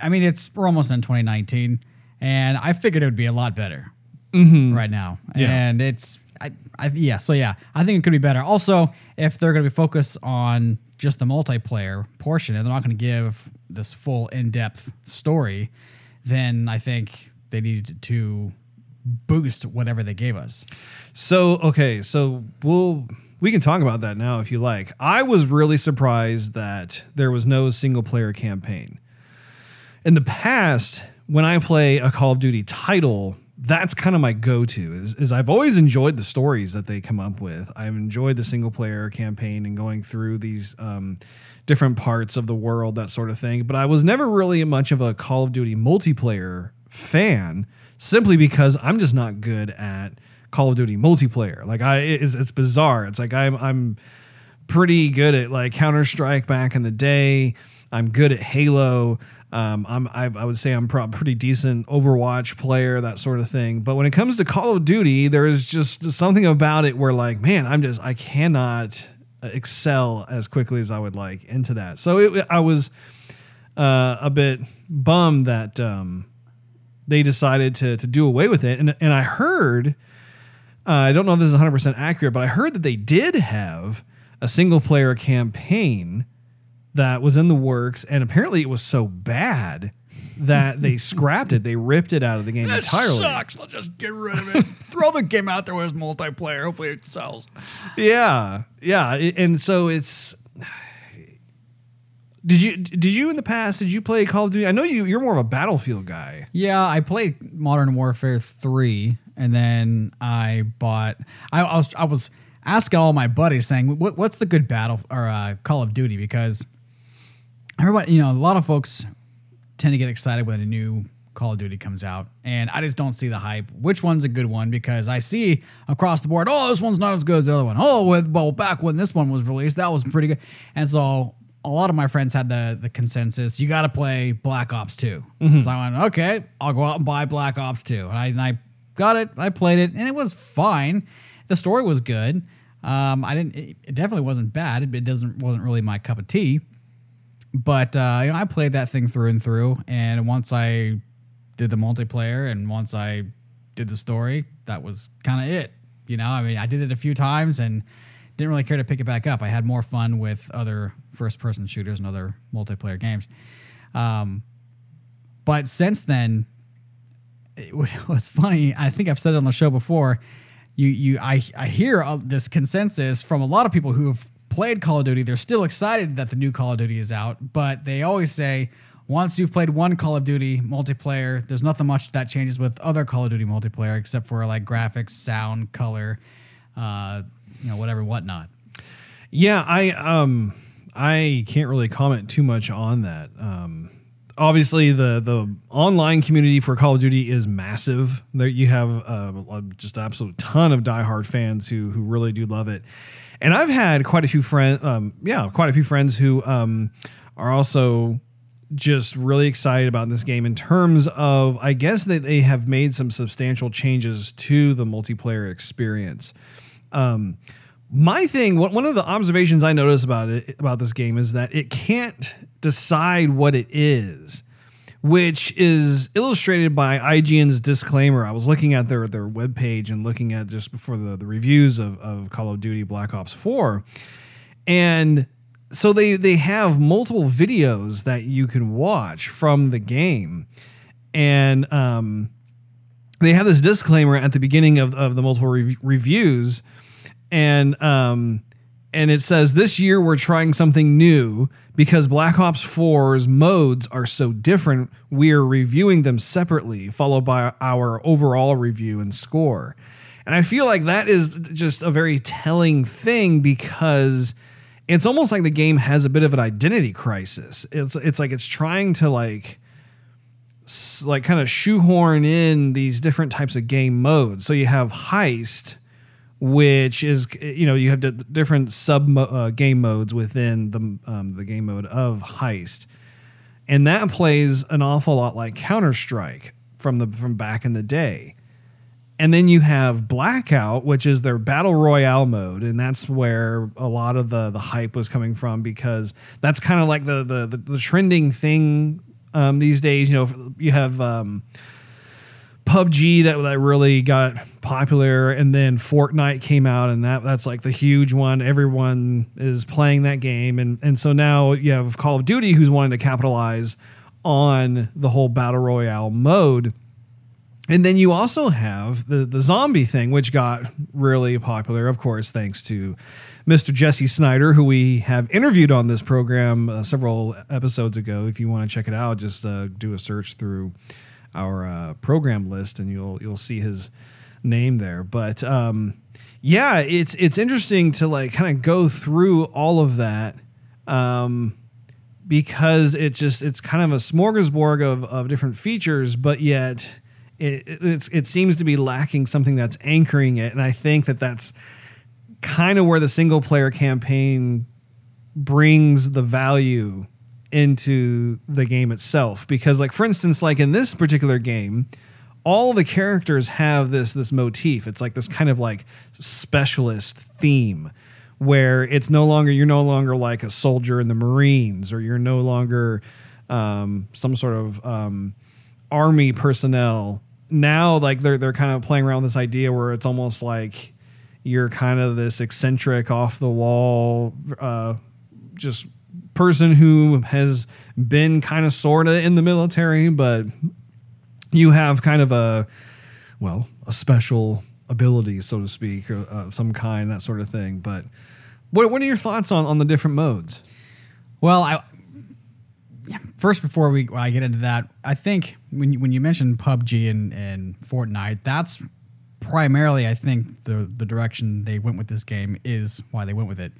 I mean, it's we're almost in 2019, and I figured it would be a lot better right now. Mm-hmm. Yeah. And it's, I, I, yeah, so yeah, I think it could be better. Also, if they're going to be focused on just the multiplayer portion, and they're not going to give this full in-depth story, then I think they need to boost whatever they gave us. So okay, so we'll we can talk about that now if you like. I was really surprised that there was no single player campaign. In the past, when I play a Call of Duty title, that's kind of my go-to. Is, is I've always enjoyed the stories that they come up with. I've enjoyed the single player campaign and going through these um, different parts of the world, that sort of thing. But I was never really much of a Call of Duty multiplayer fan, simply because I'm just not good at Call of Duty multiplayer. Like I, it's, it's bizarre. It's like I'm I'm pretty good at like Counter Strike back in the day. I'm good at Halo. Um, I'm I, I would say I'm pro- pretty decent Overwatch player, that sort of thing. But when it comes to Call of Duty, there is just something about it where like, man, I'm just I cannot excel as quickly as I would like into that. So it, I was uh, a bit bummed that um, they decided to to do away with it. And and I heard, uh, I don't know if this is 100 percent accurate, but I heard that they did have a single player campaign that was in the works, and apparently it was so bad that they scrapped it. They ripped it out of the game entirely. Sucks. Let's just get rid of it. Throw the game out there with multiplayer. Hopefully it sells. Yeah, yeah, and so it's. Did you did you in the past? Did you play Call of Duty? I know you you're more of a Battlefield guy. Yeah, I played Modern Warfare three, and then I bought. I, I was I was asking all my buddies saying, what, "What's the good battle or uh, Call of Duty?" Because everybody, you know, a lot of folks tend to get excited when a new Call of Duty comes out, and I just don't see the hype. Which one's a good one? Because I see across the board, oh, this one's not as good as the other one. Oh, well, back when this one was released, that was pretty good. And so a lot of my friends had the the consensus: you got to play Black Ops 2 So I went, okay, I'll go out and buy Black Ops Two, and I, and I got it. I played it, and it was fine. The story was good. Um, I didn't. It it definitely wasn't bad. It, it doesn't wasn't really my cup of tea but uh, you know, I played that thing through and through. And once I did the multiplayer and once I did the story, that was kind of it. You know, I mean, I did it a few times and didn't really care to pick it back up. I had more fun with other first-person shooters and other multiplayer games. Um, but since then, it, what's funny, I think I've said it on the show before. You, you, I, I hear this consensus from a lot of people who have played Call of Duty. They're still excited that the new Call of Duty is out, but they always say once you've played one Call of Duty multiplayer, there's nothing much that changes with other Call of Duty multiplayer except for like graphics, sound, color, uh, you know, whatever, whatnot. Yeah, I um I can't really comment too much on that. Um obviously the the online community for Call of Duty is massive. There you have uh, just an absolute ton of diehard fans who who really do love it. And I've had quite a few friends um yeah, quite a few friends who um are also just really excited about this game in terms of I guess that they have made some substantial changes to the multiplayer experience my thing one one of the observations i notice about it about this game is that it can't decide what it is which is illustrated by IGN's disclaimer. I was looking at their their webpage and looking at just before the, the reviews of, of Call of Duty Black Ops 4. And so they they have multiple videos that you can watch from the game. And um they have this disclaimer at the beginning of, of the multiple re- reviews and um and it says this year we're trying something new because Black Ops 4's modes are so different. We're reviewing them separately, followed by our overall review and score. And I feel like that is just a very telling thing because it's almost like the game has a bit of an identity crisis. It's it's like it's trying to like like kind of shoehorn in these different types of game modes. So you have heist, which is you know you have different sub uh, game modes within the um, the game mode of Heist, and that plays an awful lot like Counter Strike from the from back in the day. And then you have Blackout, which is their battle royale mode, and that's where a lot of the the hype was coming from because that's kind of like the, the the the trending thing um, these days. You know, you have um, PUBG that that really got popular, and then Fortnite came out, and that that's like the huge one. Everyone is playing that game, and and so now you have Call of Duty, who's wanting to capitalize on the whole battle royale mode. And then you also have the the zombie thing, which got really popular, of course, thanks to Mr. Jesse Snyder, who we have interviewed on this program uh, several episodes ago. If you want to check it out, just uh, do a search through our uh, program list, and you'll you'll see his name there. But um, yeah, it's it's interesting to like kind of go through all of that. Um, because it just it's kind of a smorgasbord of, of different features, but yet it, it's it seems to be lacking something that's anchoring it, and I think that that's kind of where the single player campaign brings the value into the game itself. Because like for instance like in this particular game all the characters have this this motif. It's like this kind of like specialist theme where it's no longer you're no longer like a soldier in the marines or you're no longer um, some sort of um, army personnel. Now like they're they're kind of playing around with this idea where it's almost like you're kind of this eccentric off the wall uh, just person who has been kind of sort of in the military but you have kind of a well a special ability so to speak or uh, some kind that sort of thing but what, what are your thoughts on, on the different modes Well, I first before we I get into that, I think when you, when you mentioned PUBG and, and Fortnite, that's primarily I think the the direction they went with this game is why they went with it.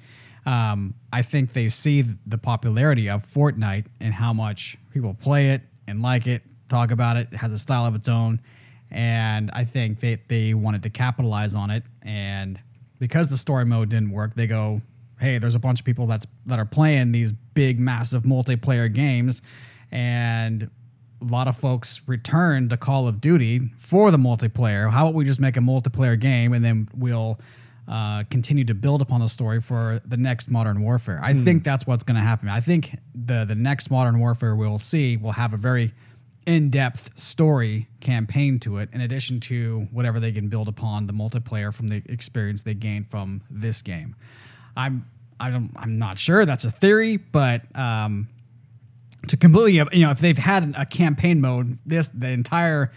Um, I think they see the popularity of Fortnite and how much people play it and like it, talk about it. It has a style of its own, and I think they they wanted to capitalize on it. And because the story mode didn't work, they go, hey, there's a bunch of people that's that are playing these big, massive multiplayer games, and a lot of folks return to Call of Duty for the multiplayer. How about we just make a multiplayer game and then we'll uh, continue to build upon the story for the next Modern Warfare? I think that's what's going to happen. I think the the next Modern Warfare we'll see will have a very in-depth story campaign to it in addition to whatever they can build upon the multiplayer from the experience they gained from this game i'm i don't i'm not sure that's a theory but um to completely you know if they've had a campaign mode this the entire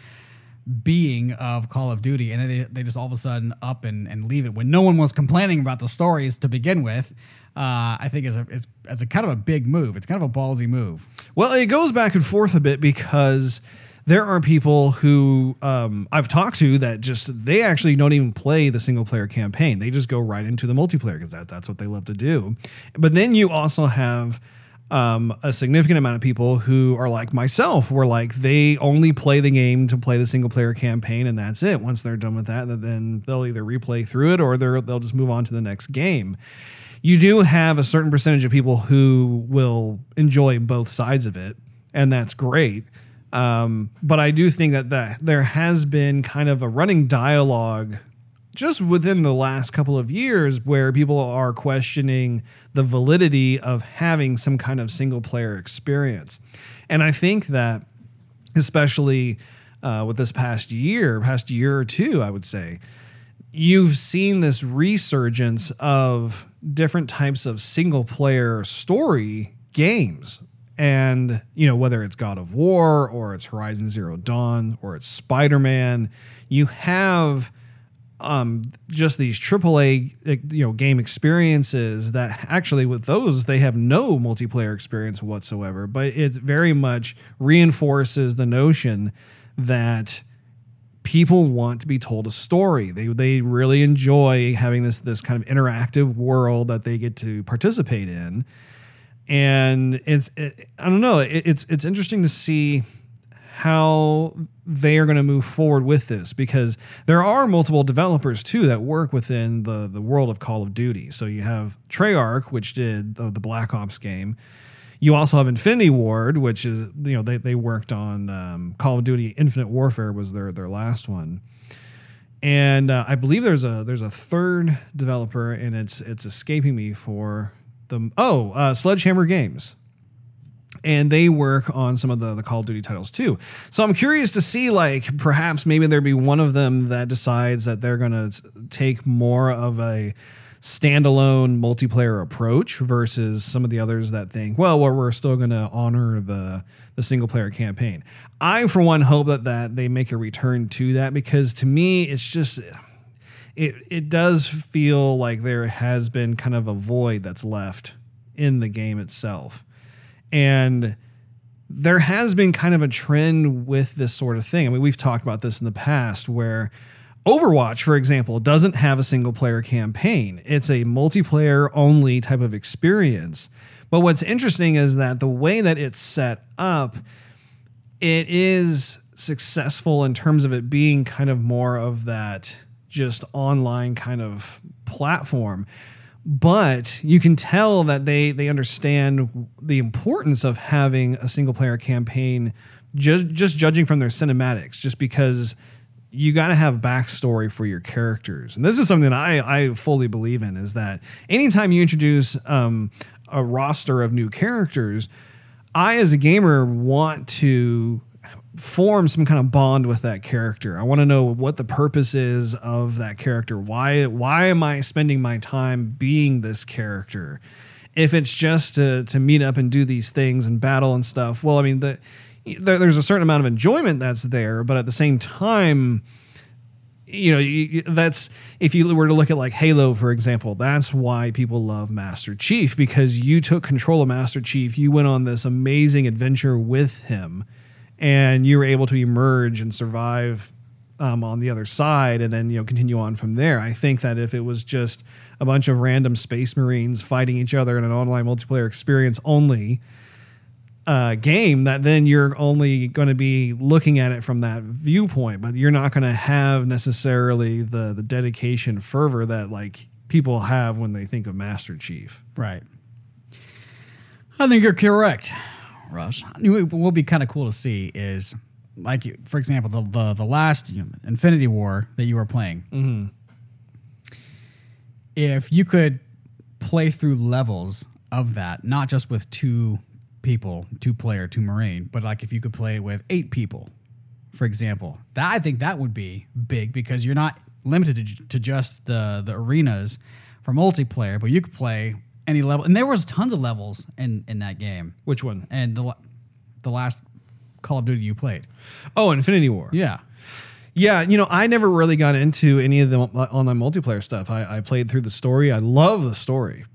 being of Call of Duty, and then they, they just all of a sudden up and, and leave it when no one was complaining about the stories to begin with. Uh, I think is a it's, it's a kind of a big move. It's kind of a ballsy move. Well, it goes back and forth a bit because there are people who um, I've talked to that just they actually don't even play the single player campaign. They just go right into the multiplayer because that, that's what they love to do. But then you also have um, a significant amount of people who are like myself, where like they only play the game to play the single player campaign, and that's it. Once they're done with that, then they'll either replay through it or they'll just move on to the next game. You do have a certain percentage of people who will enjoy both sides of it, and that's great. Um, but I do think that, that there has been kind of a running dialogue just within the last couple of years where people are questioning the validity of having some kind of single player experience. And I think that, especially uh, with this past year, past year or two, I would say, you've seen this resurgence of different types of single player story games. And, you know, whether it's God of War or it's Horizon Zero Dawn or it's Spider Man, you have um, just these AAA you know game experiences that actually with those they have no multiplayer experience whatsoever, but it very much reinforces the notion that people want to be told a story. They they really enjoy having this this kind of interactive world that they get to participate in, and it's it, I don't know it, it's it's interesting to see how they are going to move forward with this because there are multiple developers too that work within the the world of Call of Duty. So you have Treyarch, which did the, the Black Ops game. You also have Infinity Ward, which is you know they, they worked on um, Call of Duty Infinite Warfare was their their last one, and uh, I believe there's a there's a third developer and it's it's escaping me for the oh uh, Sledgehammer Games and they work on some of the, the Call of Duty titles too. So I'm curious to see, like, perhaps maybe there'd be one of them that decides that they're going to take more of a standalone multiplayer approach versus some of the others that think, well, well we're still going to honor the the single player campaign. I, for one, hope that that they make a return to that because to me, it's just. It, it does feel like there has been kind of a void that's left in the game itself and there has been kind of a trend with this sort of thing. I mean, we've talked about this in the past where Overwatch, for example, doesn't have a single player campaign. It's a multiplayer only type of experience. But what's interesting is that the way that it's set up, it is successful in terms of it being kind of more of that just online kind of platform but you can tell that they they understand the importance of having a single player campaign just just judging from their cinematics just because you got to have backstory for your characters. And this is something I, I fully believe in is that anytime you introduce um, a roster of new characters i as a gamer want to form some kind of bond with that character. I want to know what the purpose is of that character. Why why am I spending my time being this character? If it's just to to meet up and do these things and battle and stuff, well, I mean the there, there's a certain amount of enjoyment that's there, but at the same time, you know, that's if you were to look at like Halo, for example, that's why people love Master Chief because you took control of Master Chief. You went on this amazing adventure with him and you were able to emerge and survive um, on the other side and then you know continue on from there. I think that if it was just a bunch of random space marines fighting each other in an online multiplayer experience only uh, game that then you're only going to be looking at it from that viewpoint but you're not going to have necessarily the the dedication fervor that like people have when they think of master chief. Right. I think you're correct Russ. What will be kind of cool to see is, like, for example, the the, the last you know, Infinity War that you were playing. Mm-hmm. If you could play through levels of that, not just with two people, two player, two marine, but like if you could play with eight people, for example, that I think that would be big because you're not limited to, to just the the arenas for multiplayer, but you could play any level, and there was tons of levels in in that game. Which one? And the the last Call of Duty you played. Oh, Infinity War. Yeah. Yeah, you know, I never really got into any of the online multiplayer stuff. I, I played through the story. I love the story.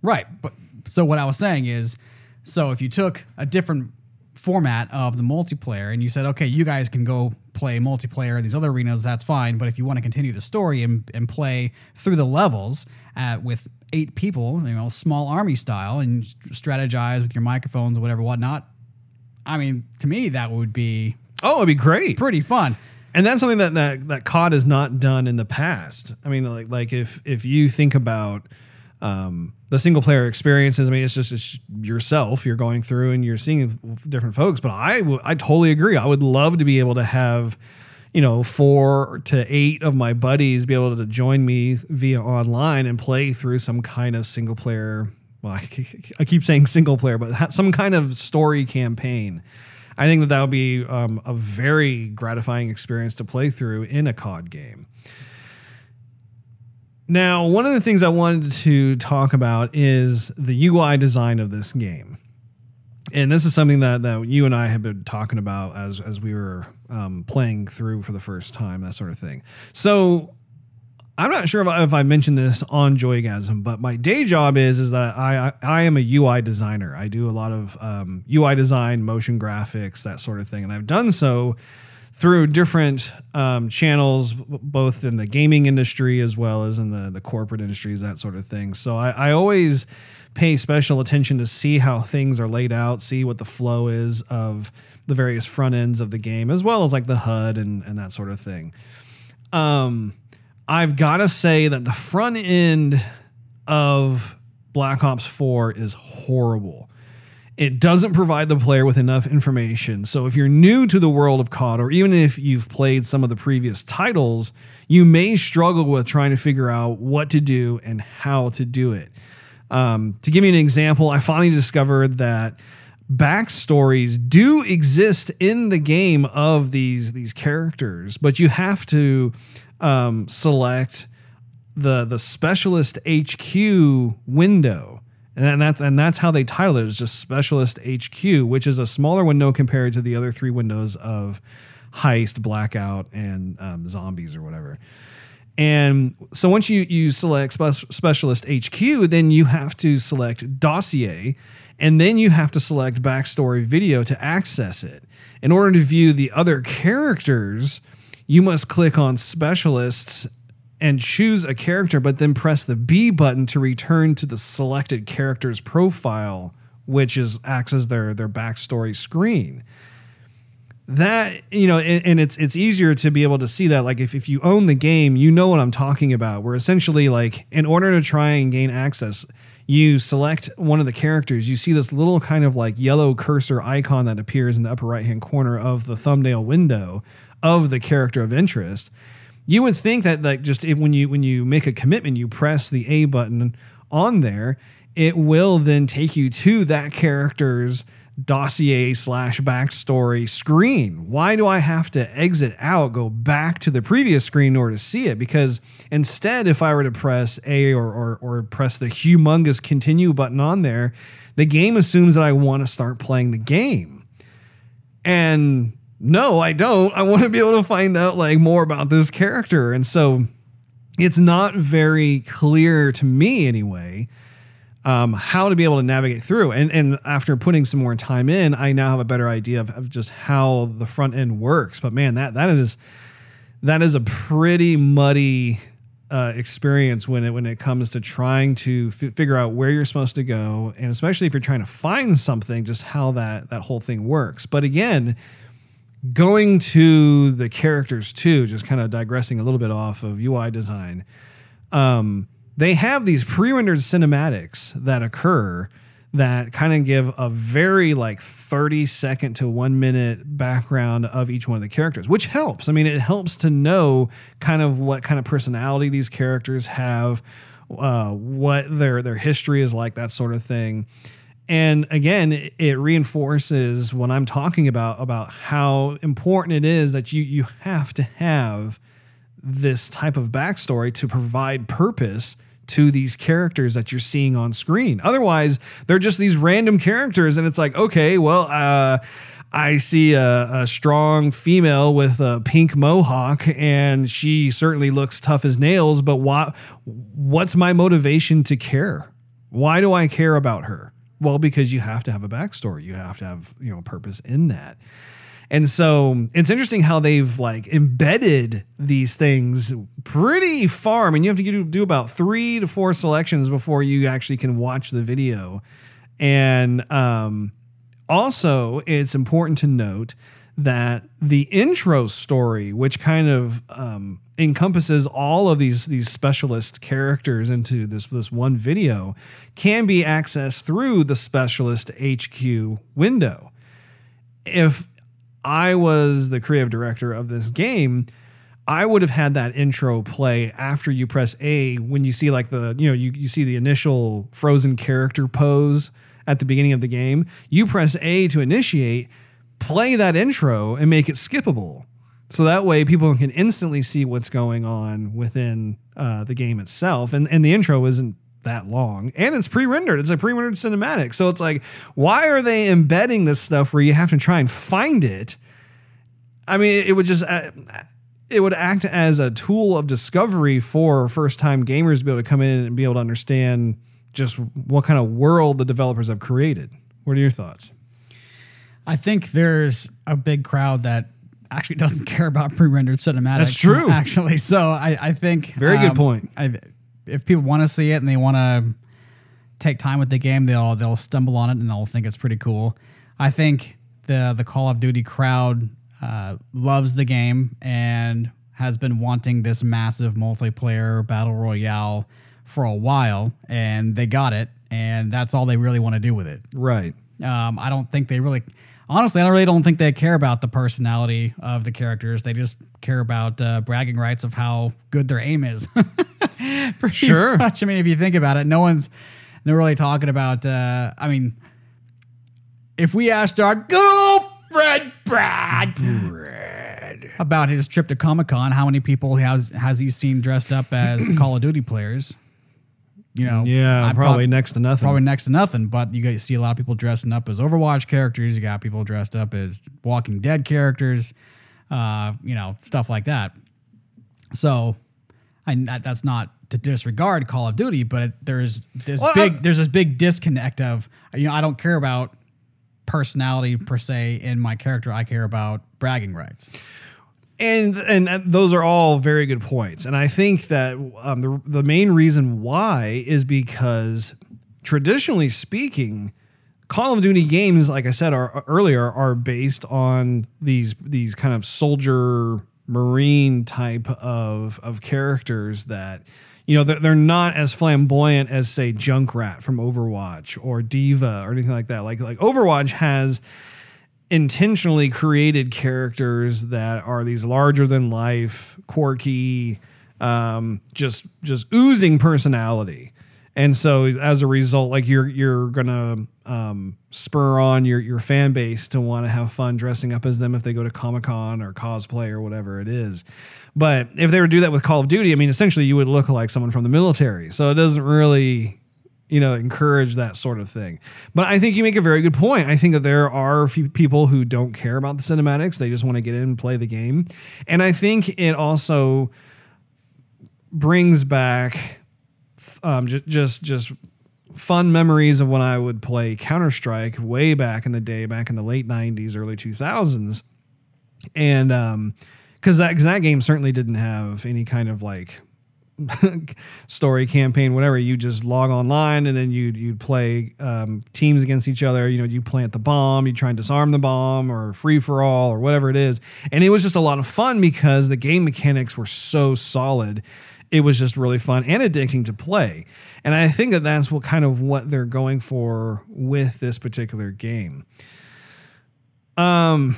Right. But so what I was saying is, so if you took a different format of the multiplayer and you said, okay, you guys can go play multiplayer in these other arenas, that's fine. But if you want to continue the story and, and play through the levels uh, with eight people, you know, small army style, and strategize with your microphones or whatever, whatnot. I mean, to me, that would be oh, it'd be great, pretty fun. And that's something that that that COD has not done in the past. I mean, like like if if you think about um, the single player experiences, I mean, it's just it's yourself. You're going through and you're seeing different folks. But I I totally agree. I would love to be able to have you know, four to eight of my buddies be able to join me via online and play through some kind of single player. Well, I keep saying single player, but some kind of story campaign. I think that that would be um, a very gratifying experience to play through in a COD game. Now, one of the things I wanted to talk about is the UI design of this game and this is something that, that you and I have been talking about as as we were um, playing through for the first time, that sort of thing. So I'm not sure if I, if I mentioned this on Joygasm, but my day job is is that I I, I am a UI designer. I do a lot of um, UI design, motion graphics, that sort of thing, and I've done so through different um, channels, both in the gaming industry as well as in the the corporate industries, that sort of thing. So I, I always pay special attention to see how things are laid out, see what the flow is of the various front ends of the game, as well as like the HUD and, and that sort of thing. Um, I've got to say that the front end of Black Ops 4 is horrible. It doesn't provide the player with enough information. So if you're new to the world of COD, or even if you've played some of the previous titles, you may struggle with trying to figure out what to do and how to do it. Um, to give you an example, I finally discovered that backstories do exist in the game of these these characters, but you have to um, select the the specialist HQ window. And that's and that's how they title it. it is just specialist HQ, which is a smaller window compared to the other three windows of heist, blackout, and um, zombies or whatever. And so once you you select spe- specialist HQ, then you have to select dossier, and then you have to select backstory video to access it. In order to view the other characters, you must click on specialists and choose a character, but then press the B button to return to the selected character's profile, which is acts as their their backstory screen. That you know, and, and, it's it's easier to be able to see that. Like if, if you own the game, you know what I'm talking about. Where essentially, like in order to try and gain access, you select one of the characters. You see this little kind of like yellow cursor icon that appears in the upper right hand corner of the thumbnail window of the character of interest you would think that like just if, when you when you make a commitment, you press the A button on there, it will then take you to that character's dossier slash backstory screen. Why do I have to exit out, go back to the previous screen in order to see it? Because instead, if I were to press A or, or, or press the humongous continue button on there, the game assumes that I want to start playing the game. And no, I don't. I want to be able to find out like more about this character. And so it's not very clear to me anyway um, how to be able to navigate through. And and after putting some more time in, I now have a better idea of, of just how the front end works. But man, that that is that is a pretty muddy uh, experience when it when it comes to trying to f- figure out where you're supposed to go, and especially if you're trying to find something, just how that that whole thing works. But again, going to the characters too, just kind of digressing a little bit off of UI design. Um, they have these pre-rendered cinematics that occur that kind of give a very like 30 second to one minute background of each one of the characters, which helps. I mean, it helps to know kind of what kind of personality these characters have, uh, what their their history is like, that sort of thing and again it reinforces what i'm talking about about how important it is that you you have to have this type of backstory to provide purpose to these characters that you're seeing on screen otherwise they're just these random characters and it's like okay well uh, I see a, a, strong female with a pink mohawk, and she certainly looks tough as nails. But what, what's my motivation to care? Why do I care about her? Well, because you have to have a backstory. You have to have, you know, purpose in that. And so it's interesting how they've like embedded these things pretty far. I mean, you have to do about three to four selections before you actually can watch the video. And um, also, it's important to note that the intro story, which kind of um, encompasses all of these these specialist characters into this this one video, can be accessed through the specialist HQ window. If I was the creative director of this game, I would have had that intro play after you press A when you see like the you know you you see the initial frozen character pose at the beginning of the game. You press A to initiate play that intro and make it skippable. So that way people can instantly see what's going on within uh, the game itself. And, and the intro isn't that long and it's pre-rendered. It's a pre-rendered cinematic. So it's like, why are they embedding this stuff where you have to try and find it? I mean, it would just, uh, it would act as a tool of discovery for first time gamers to be able to come in and be able to understand just what kind of world the developers have created. What are your thoughts? I think there's a big crowd that actually doesn't care about pre-rendered cinematics. That's true. Actually, so I, I think very um, good point. I, if people want to see it and they want to take time with the game, they'll they'll stumble on it and they'll think it's pretty cool. I think the the Call of Duty crowd uh, loves the game and has been wanting this massive multiplayer battle royale for a while, and they got it, and that's all they really want to do with it. Right. Um, I don't think they really, honestly, I really don't think they care about the personality of the characters. They just care about uh, bragging rights of how good their aim is. Pretty Sure. Much. I mean, if you think about it, no one's no really talking about. Uh, I mean, if we asked our good old friend Brad about his trip to Comic Con, how many people has has he seen dressed up as Call of Duty players? You know, Yeah, I'd probably prob- next to nothing. Probably next to nothing, but you guys see a lot of people dressing up as Overwatch characters. You got people dressed up as Walking Dead characters, uh, you know, stuff like that. So, and that, that's not to disregard Call of Duty, but there's this Well, big I- there's this big disconnect of you know I don't care about personality per se in my character. I care about bragging rights. and and those are all very good points and i think that um, the, the main reason why is because traditionally speaking call of duty games like i said are, earlier are based on these these kind of soldier marine type of of characters that you know they're, they're not as flamboyant as say junkrat from overwatch or D.Va or anything like that like like overwatch has intentionally created characters that are these larger than life, quirky, um, just just oozing personality. And so as a result, like you're you're gonna um, spur on your your fan base to want to have fun dressing up as them if they go to Comic Con or cosplay or whatever it is. But if they were to do that with Call of Duty, I mean, essentially you would look like someone from the military. So it doesn't really you know, encourage that sort of thing. But I think you make a very good point. I think that there are people who don't care about the cinematics. They just want to get in and play the game. And I think it also brings back um, just, just, just fun memories of when I would play Counter Strike way back in the day, back in the late 90s, early 2000s. And, um, because that, cause that game certainly didn't have any kind of like story campaign whatever. You just log online and then you'd, you'd play um, teams against each other. You know you plant the bomb you try and disarm the bomb or free for all or whatever it is. And it was just a lot of fun because the game mechanics were so solid it was just really fun and addicting to play. And i think that that's what kind of what they're going for with this particular game. Um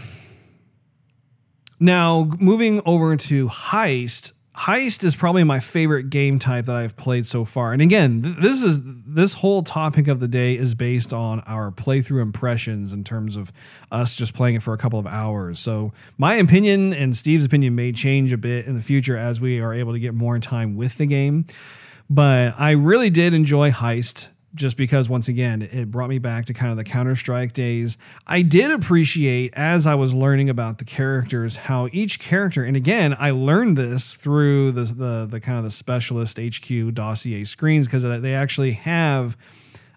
now moving over to heist heist is probably my favorite game type that I've played so far. And again, th- this is this whole topic of the day is based on our playthrough impressions in terms of us just playing it for a couple of hours. So my opinion and Steve's opinion may change a bit in the future as we are able to get more time with the game. But I really did enjoy Heist just because once again it brought me back to kind of the counter-strike days. I did appreciate as i was learning about the characters how each character and again i learned this through the the, the kind of the specialist hq dossier screens because they actually have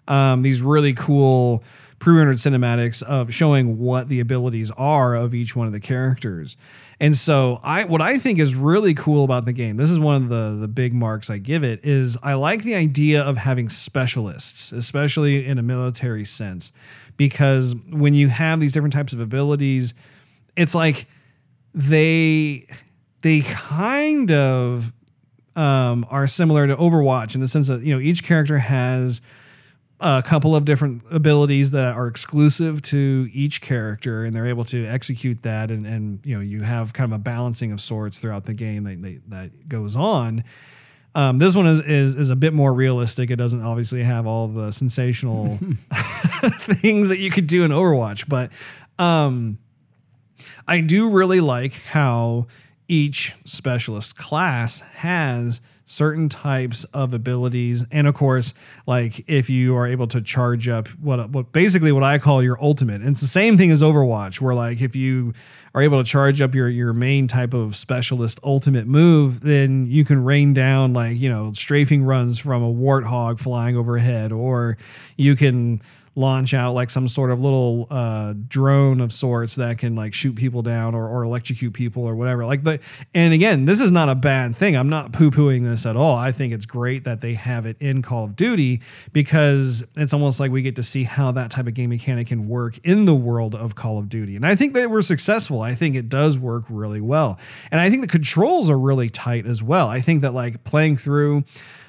um, these really cool pre-rendered cinematics of showing what the abilities are of each one of the characters and so I what I think is really cool about the game, this is one of the the big marks I give it, is I like the idea of having specialists, especially in a military sense. Because when you have these different types of abilities, it's like they they kind of um, are similar to Overwatch in the sense that you know each character has a couple of different abilities that are exclusive to each character and they're able to execute that. And, and you know you have kind of a balancing of sorts throughout the game that, that, that goes on. Um, this one is, is is a bit more realistic. It doesn't obviously have all the sensational things that you could do in overwatch but um, i do really like how each specialist class has certain types of abilities. And of course like if you are able to charge up what what basically what I call your ultimate. And it's the same thing as Overwatch where like if you are able to charge up your your main type of specialist ultimate move then you can rain down like you know strafing runs from a warthog flying overhead or you can launch out like some sort of little uh, drone of sorts that can like shoot people down or, or electrocute people or whatever. Like the and again, this is not a bad thing. I'm not poo pooing this at all. I think it's great that they have it in Call of Duty because it's almost like we get to see how that type of game mechanic can work in the world of Call of Duty. And I think they were successful. I think it does work really well. And I think the controls are really tight as well. I think that like playing through,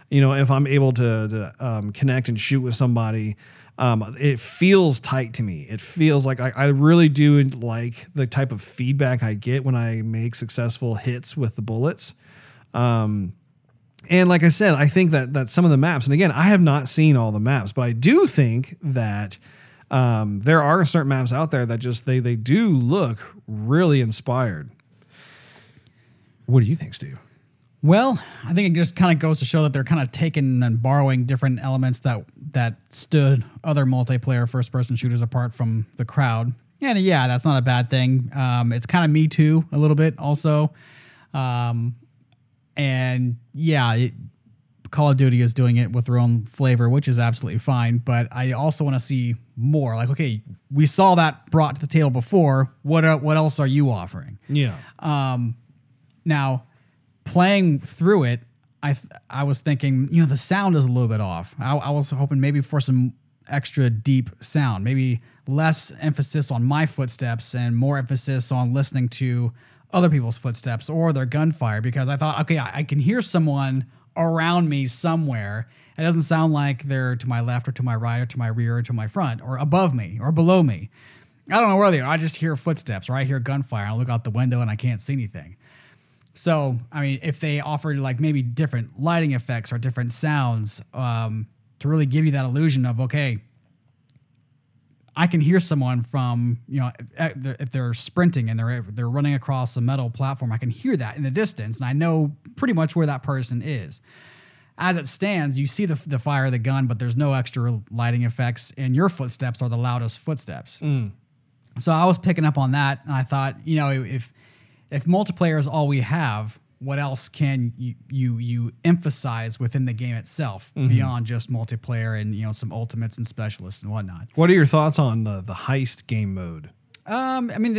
you know, if I'm able to, to um, connect and shoot with somebody um, it feels tight to me. It feels like I, I, really do like the type of feedback I get when I make successful hits with the bullets. Um, and like I said, I think that that some of the maps, and again, I have not seen all the maps, but I do think that um, there are certain maps out there that just they they do look really inspired. What do you think, Steve? Well, I think it just kind of goes to show that they're kind of taking and borrowing different elements that that stood other multiplayer first person shooters apart from the crowd. And yeah, that's not a bad thing. Um, it's kind of me too a little bit also. Um, and yeah, it, Call of Duty is doing it with their own flavor, which is absolutely fine. But I also want to see more. Like, okay, we saw that brought to the table before. What uh, what else are you offering? Yeah. Um, now playing through it, I th- I was thinking, you know, the sound is a little bit off. I, I was hoping maybe for some extra deep sound, maybe less emphasis on my footsteps and more emphasis on listening to other people's footsteps or their gunfire because I thought, okay, I, I can hear someone around me somewhere. It doesn't sound like they're to my left or to my right or to my rear or to my front or above me or below me. I don't know where they are. I just hear footsteps or I hear gunfire. I look out the window and I can't see anything. So, I mean, if they offered like maybe different lighting effects or different sounds um, to really give you that illusion of, okay, I can hear someone from, you know, if they're sprinting and they're they're running across a metal platform, I can hear that in the distance and I know pretty much where that person is. As it stands, you see the, the fire of the gun, but there's no extra lighting effects, and your footsteps are the loudest footsteps. Mm. So I was picking up on that, and I thought, you know, if if multiplayer is all we have, what else can you you, you emphasize within the game itself mm-hmm. beyond just multiplayer and you know some ultimates and specialists and whatnot? What are your thoughts on the the heist game mode? Um, I mean,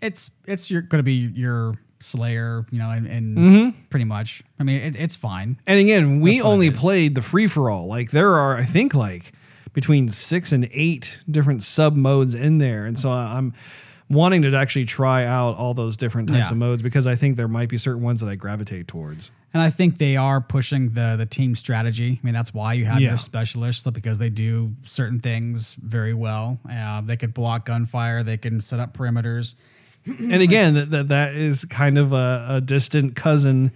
it's it's going to be your Slayer, you know, and, and mm-hmm. pretty much. I mean, it, it's fine. And again, we only played the free for all. Like there are, I think, like between six and eight different sub modes in there, and so I'm wanting to actually try out all those different types yeah. of modes because I think there might be certain ones that I gravitate towards. And I think they are pushing the the team strategy. I mean, that's why you have yeah. your specialists because they do certain things very well. Uh, they could block gunfire. They can set up perimeters. and again, that, that that is kind of a, a distant cousin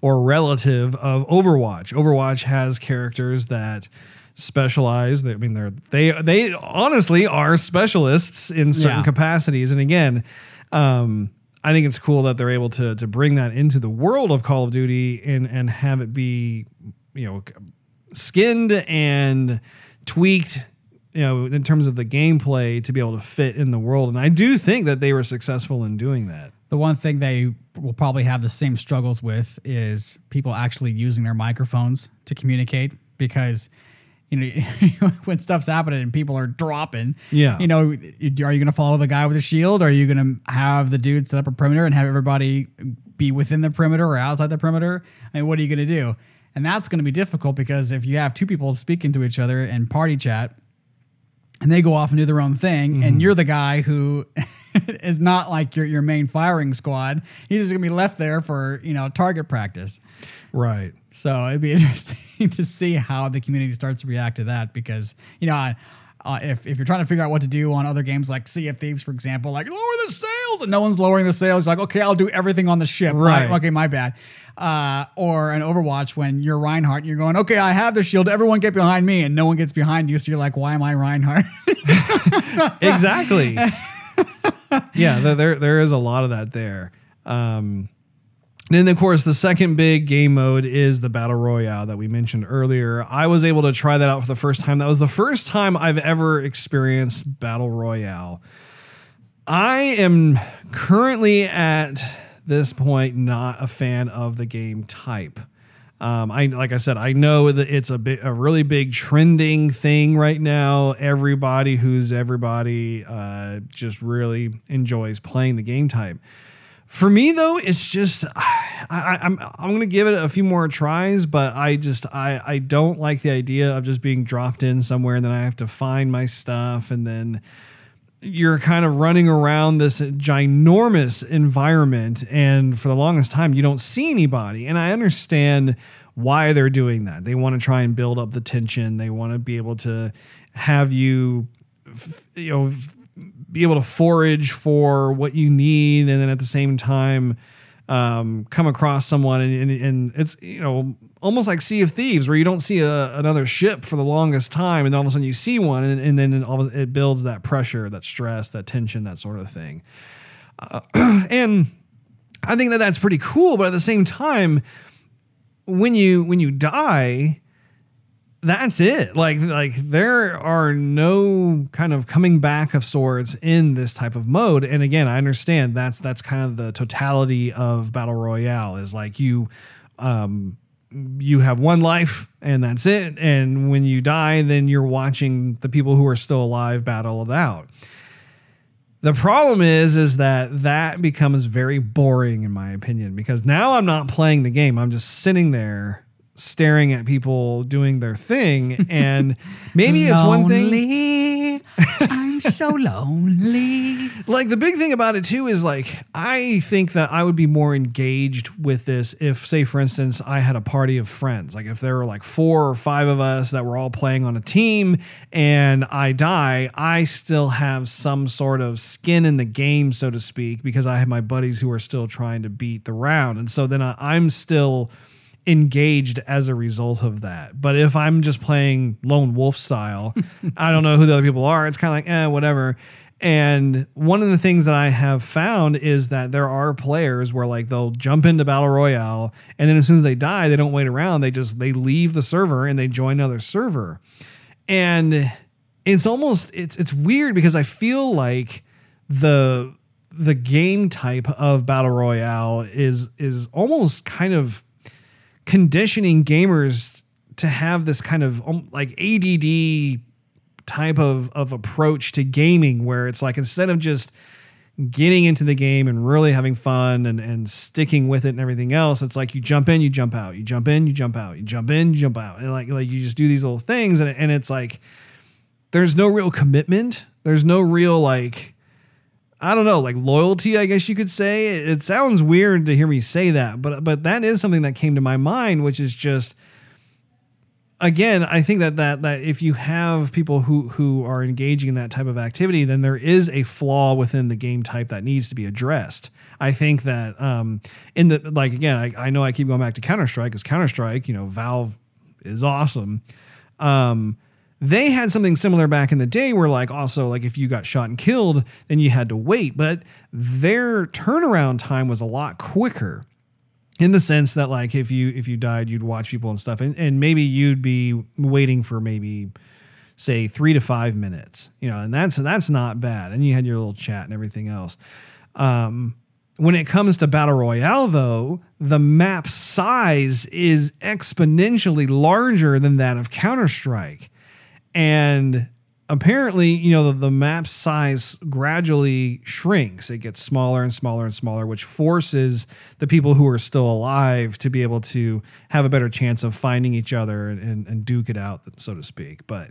or relative of Overwatch. Overwatch has characters that specialized. I mean, they're they they honestly are specialists in certain yeah. capacities. And again, um, I think it's cool that they're able to to bring that into the world of Call of Duty and and have it be you know skinned and tweaked you know in terms of the gameplay to be able to fit in the world and i do think that they were successful in doing that the one thing they will probably have the same struggles with is people actually using their microphones to communicate because you know, when stuff's happening and people are dropping, yeah, you know, are you going to follow the guy with the shield? Or are you going to have the dude set up a perimeter and have everybody be within the perimeter or outside the perimeter? I mean, what are you going to do? And that's going to be difficult because if you have two people speaking to each other in party chat and they go off and do their own thing, mm-hmm. and you're the guy who is not like your, your main firing squad, he's just going to be left there for, you know, target practice. Right. So it'd be interesting to see how the community starts to react to that because, you know, uh, if, if you're trying to figure out what to do on other games like Sea of Thieves, for example, like lower the sails and no one's lowering the sails, like, okay, I'll do everything on the ship. Right. right okay, my bad. Uh, or an Overwatch when you're Reinhardt and you're going, okay, I have the shield, everyone get behind me, and no one gets behind you. So you're like, why am I Reinhardt? exactly. Yeah, there, there is a lot of that there. Um, then, of course, the second big game mode is the Battle Royale that we mentioned earlier. I was able to try that out for the first time. That was the first time I've ever experienced Battle Royale. I am currently at this point not a fan of the game type. Um, I like I said, I know that it's a bit a really big trending thing right now. Everybody who's everybody uh, just really enjoys playing the game type. For me though, it's just I, I, I'm I'm gonna give it a few more tries, but I just I I don't like the idea of just being dropped in somewhere and then I have to find my stuff and then you're kind of running around this ginormous environment and for the longest time you don't see anybody. And i understand why they're doing that. They want to try and build up the tension. They want to be able to have you you know be able to forage for what you need and then at the same time um, come across someone and, and, and, it's you know almost like Sea of Thieves where you don't see a, another ship for the longest time and then all of a sudden you see one and, and then it, all, it builds that pressure that stress that tension that sort of thing. Uh, and I think that that's pretty cool but at the same time when you when you die that's it. Like like there are no kind of coming back of sorts in this type of mode. And again, I understand that's that's kind of the totality of battle royale is like you um you have one life and that's it. And when you die, then you're watching the people who are still alive battle it out. The problem is, is that that becomes very boring in my opinion because now I'm not playing the game. I'm just sitting there staring at people doing their thing and maybe it's one thing i'm so lonely. Like the big thing about it too is like i think that i would be more engaged with this if say for instance i had a party of friends. Like if there were like four or five of us that were all playing on a team and i die i still have some sort of skin in the game so to speak because i have my buddies who are still trying to beat the round. And so then I, i'm still engaged as a result of that. But if I'm just playing lone wolf style, I don't know who the other people are. It's kind of like, eh, whatever. And one of the things that I have found is that there are players where like they'll jump into battle royale and then as soon as they die, they don't wait around. They just they leave the server and they join another server. And it's almost it's it's weird because I feel like the the game type of battle royale is is almost kind of conditioning gamers to have this kind of um, like ADD type of, of approach to gaming where it's like instead of just getting into the game and really having fun and, and sticking with it and everything else, it's like you jump in, you jump out, you jump in, you jump out, you jump in, you jump out. And like, like you just do these little things and, and it's like, there's no real commitment. There's no real like, I don't know, like loyalty, I guess you could say. It sounds weird to hear me say that, but but that is something that came to my mind, which is just again, I think that that that if you have people who who are engaging in that type of activity, then there is a flaw within the game type that needs to be addressed. I think that um in the like again, I, I know I keep going back to Counter Strike because Counter Strike, you know, Valve is awesome. Um, they had something similar back in the day where like also like if you got shot and killed, then you had to wait, but their turnaround time was a lot quicker in the sense that like if you if you died, you'd watch people and stuff and, and maybe you'd be waiting for maybe say three to five minutes, you know, and that's that's not bad. And you had your little chat and everything else. Um, when it comes to battle royale, though, the map size is exponentially larger than that of Counter Strike and apparently you know the, the map size gradually shrinks. It gets smaller and smaller and smaller which forces the people who are still alive to be able to have a better chance of finding each other and, and, and duke it out so to speak. But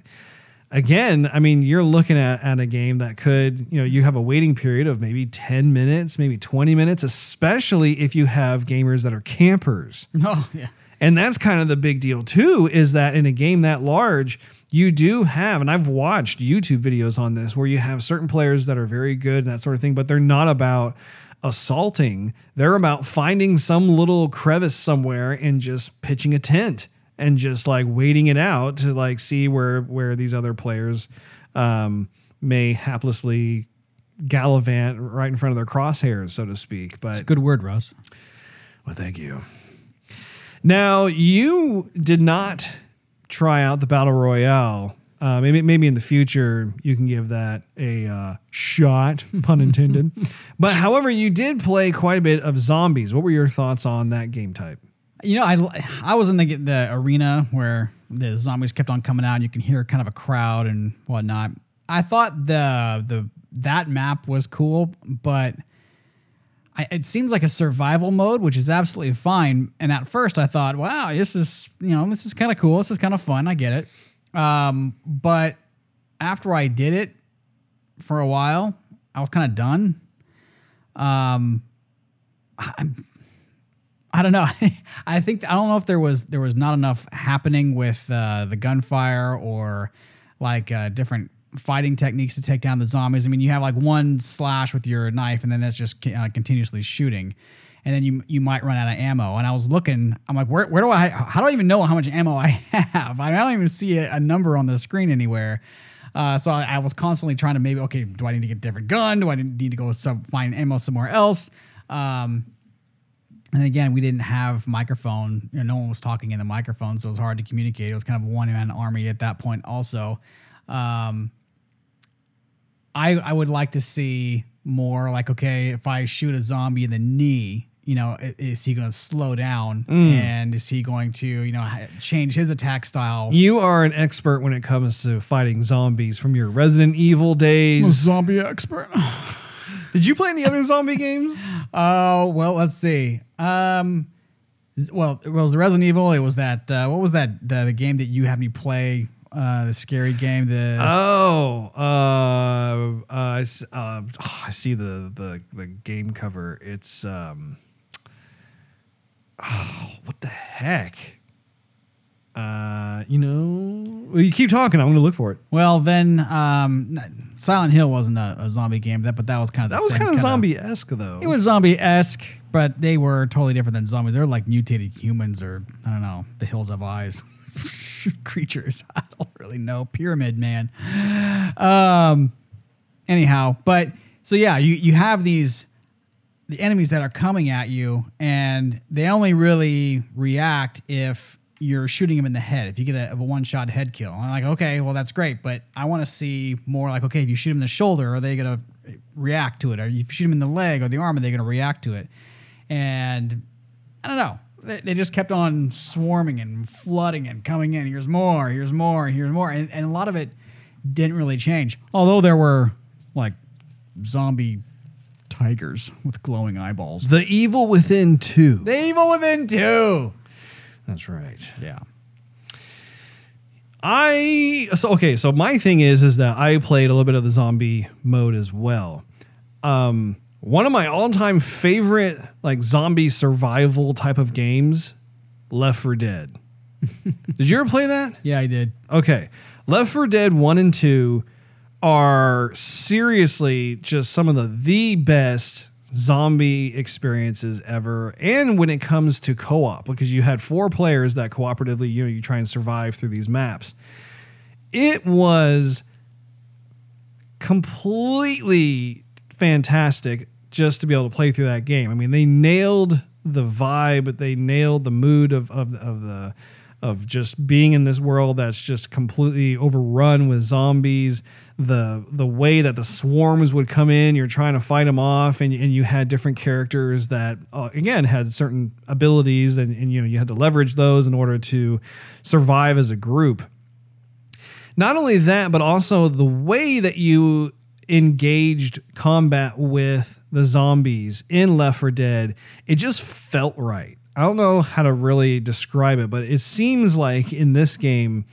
again i mean you're looking at, at a game that could you know you have a waiting period of maybe 10 minutes maybe 20 minutes especially if you have gamers that are campers. Oh yeah. And that's kind of the big deal too is that in a game that large you do have, and I've watched YouTube videos on this where you have certain players that are very good and that sort of thing, but they're not about assaulting. They're about finding some little crevice somewhere and just pitching a tent and just like waiting it out to like see where where these other players um, may haplessly gallivant right in front of their crosshairs, so to speak. But it's a good word, Russ. Well, thank you. Now you did not try out the battle royale. Uh, maybe maybe in the future you can give that a uh, shot, pun intended. but however, you did play quite a bit of zombies. What were your thoughts on that game type? You know, I I was in the the arena where the zombies kept on coming out, and you can hear kind of a crowd and whatnot. I thought the the that map was cool, but I, it seems like a survival mode, which is absolutely fine. And at first, I thought, wow, this is you know this is kind of cool. This is kind of fun. I get it. Um, but after I did it for a while, I was kind of done. Um, I'm, I don't know. I think I don't know if there was there was not enough happening with uh, the gunfire or like uh, different fighting techniques to take down the zombies. I mean, you have like one slash with your knife, and then that's just uh, continuously shooting, and then you you might run out of ammo. And I was looking, I'm like, where where do I? How do I even know how much ammo I have? I don't even see a, a number on the screen anywhere. Uh, so I, I, was constantly trying to maybe okay, do I need to get a different gun? Do I need to go some, find ammo somewhere else? Um, and again, we didn't have microphone. You know, no one was talking in the microphone, so it was hard to communicate. It was kind of one man army at that point. Also, um, I I would like to see more like okay, if I shoot a zombie in the knee, you know, is he going to slow down mm. and is he going to, you know, change his attack style? You are an expert when it comes to fighting zombies from your Resident Evil days. zombie expert. Did you play any other zombie games? Oh, uh, well, let's see. Um, well, it was the Resident Evil. It was that. Uh, what was that? The, the game that you had me play. Uh, the scary game. The oh, uh, uh, I, uh, oh, I see the, the the game cover. It's um, oh, what the heck? Uh, you know, well, you keep talking. I'm going to look for it. Well, then, um, Silent Hill wasn't a, a zombie game, that but that was kind of that was kind of zombie esque though. It was zombie esque, but they were totally different than zombies. They're like mutated humans, or I don't know, the Hills of Eyes creatures. I don't really know. Pyramid Man. Um. Anyhow, but so yeah, you you have these the enemies that are coming at you, and they only really react if you're shooting them in the head. If you get a, a one shot head kill, I'm like, okay, well that's great, but I want to see more like, okay, if you shoot them in the shoulder, are they gonna react to it? Or if you shoot them in the leg or the arm, are they gonna react to it? And I don't know. They, they just kept on swarming and flooding and coming in. Here's more. Here's more. Here's more. And, and a lot of it didn't really change. Although there were like zombie tigers with glowing eyeballs. The Evil Within 2. The Evil Within 2. That's right. Yeah. I so okay, so my thing is is that I played a little bit of the zombie mode as well. Um one of my all-time favorite like zombie survival type of games, Left 4 Dead. did you ever play that? Yeah, I did. Okay. Left 4 Dead 1 and 2 are seriously just some of the the best zombie experiences ever and when it comes to co-op because you had four players that cooperatively you know you try and survive through these maps it was completely fantastic just to be able to play through that game. I mean they nailed the vibe they nailed the mood of, of, of the of just being in this world that's just completely overrun with zombies. The the way that the swarms would come in you're trying to fight them off and, and you had different characters that uh, again had certain abilities and, and you know you had to leverage those in order to survive as a group. Not only that but also the way that you engaged combat with the zombies in left 4 dead it just felt right I don't know how to really describe it, but it seems like in this game,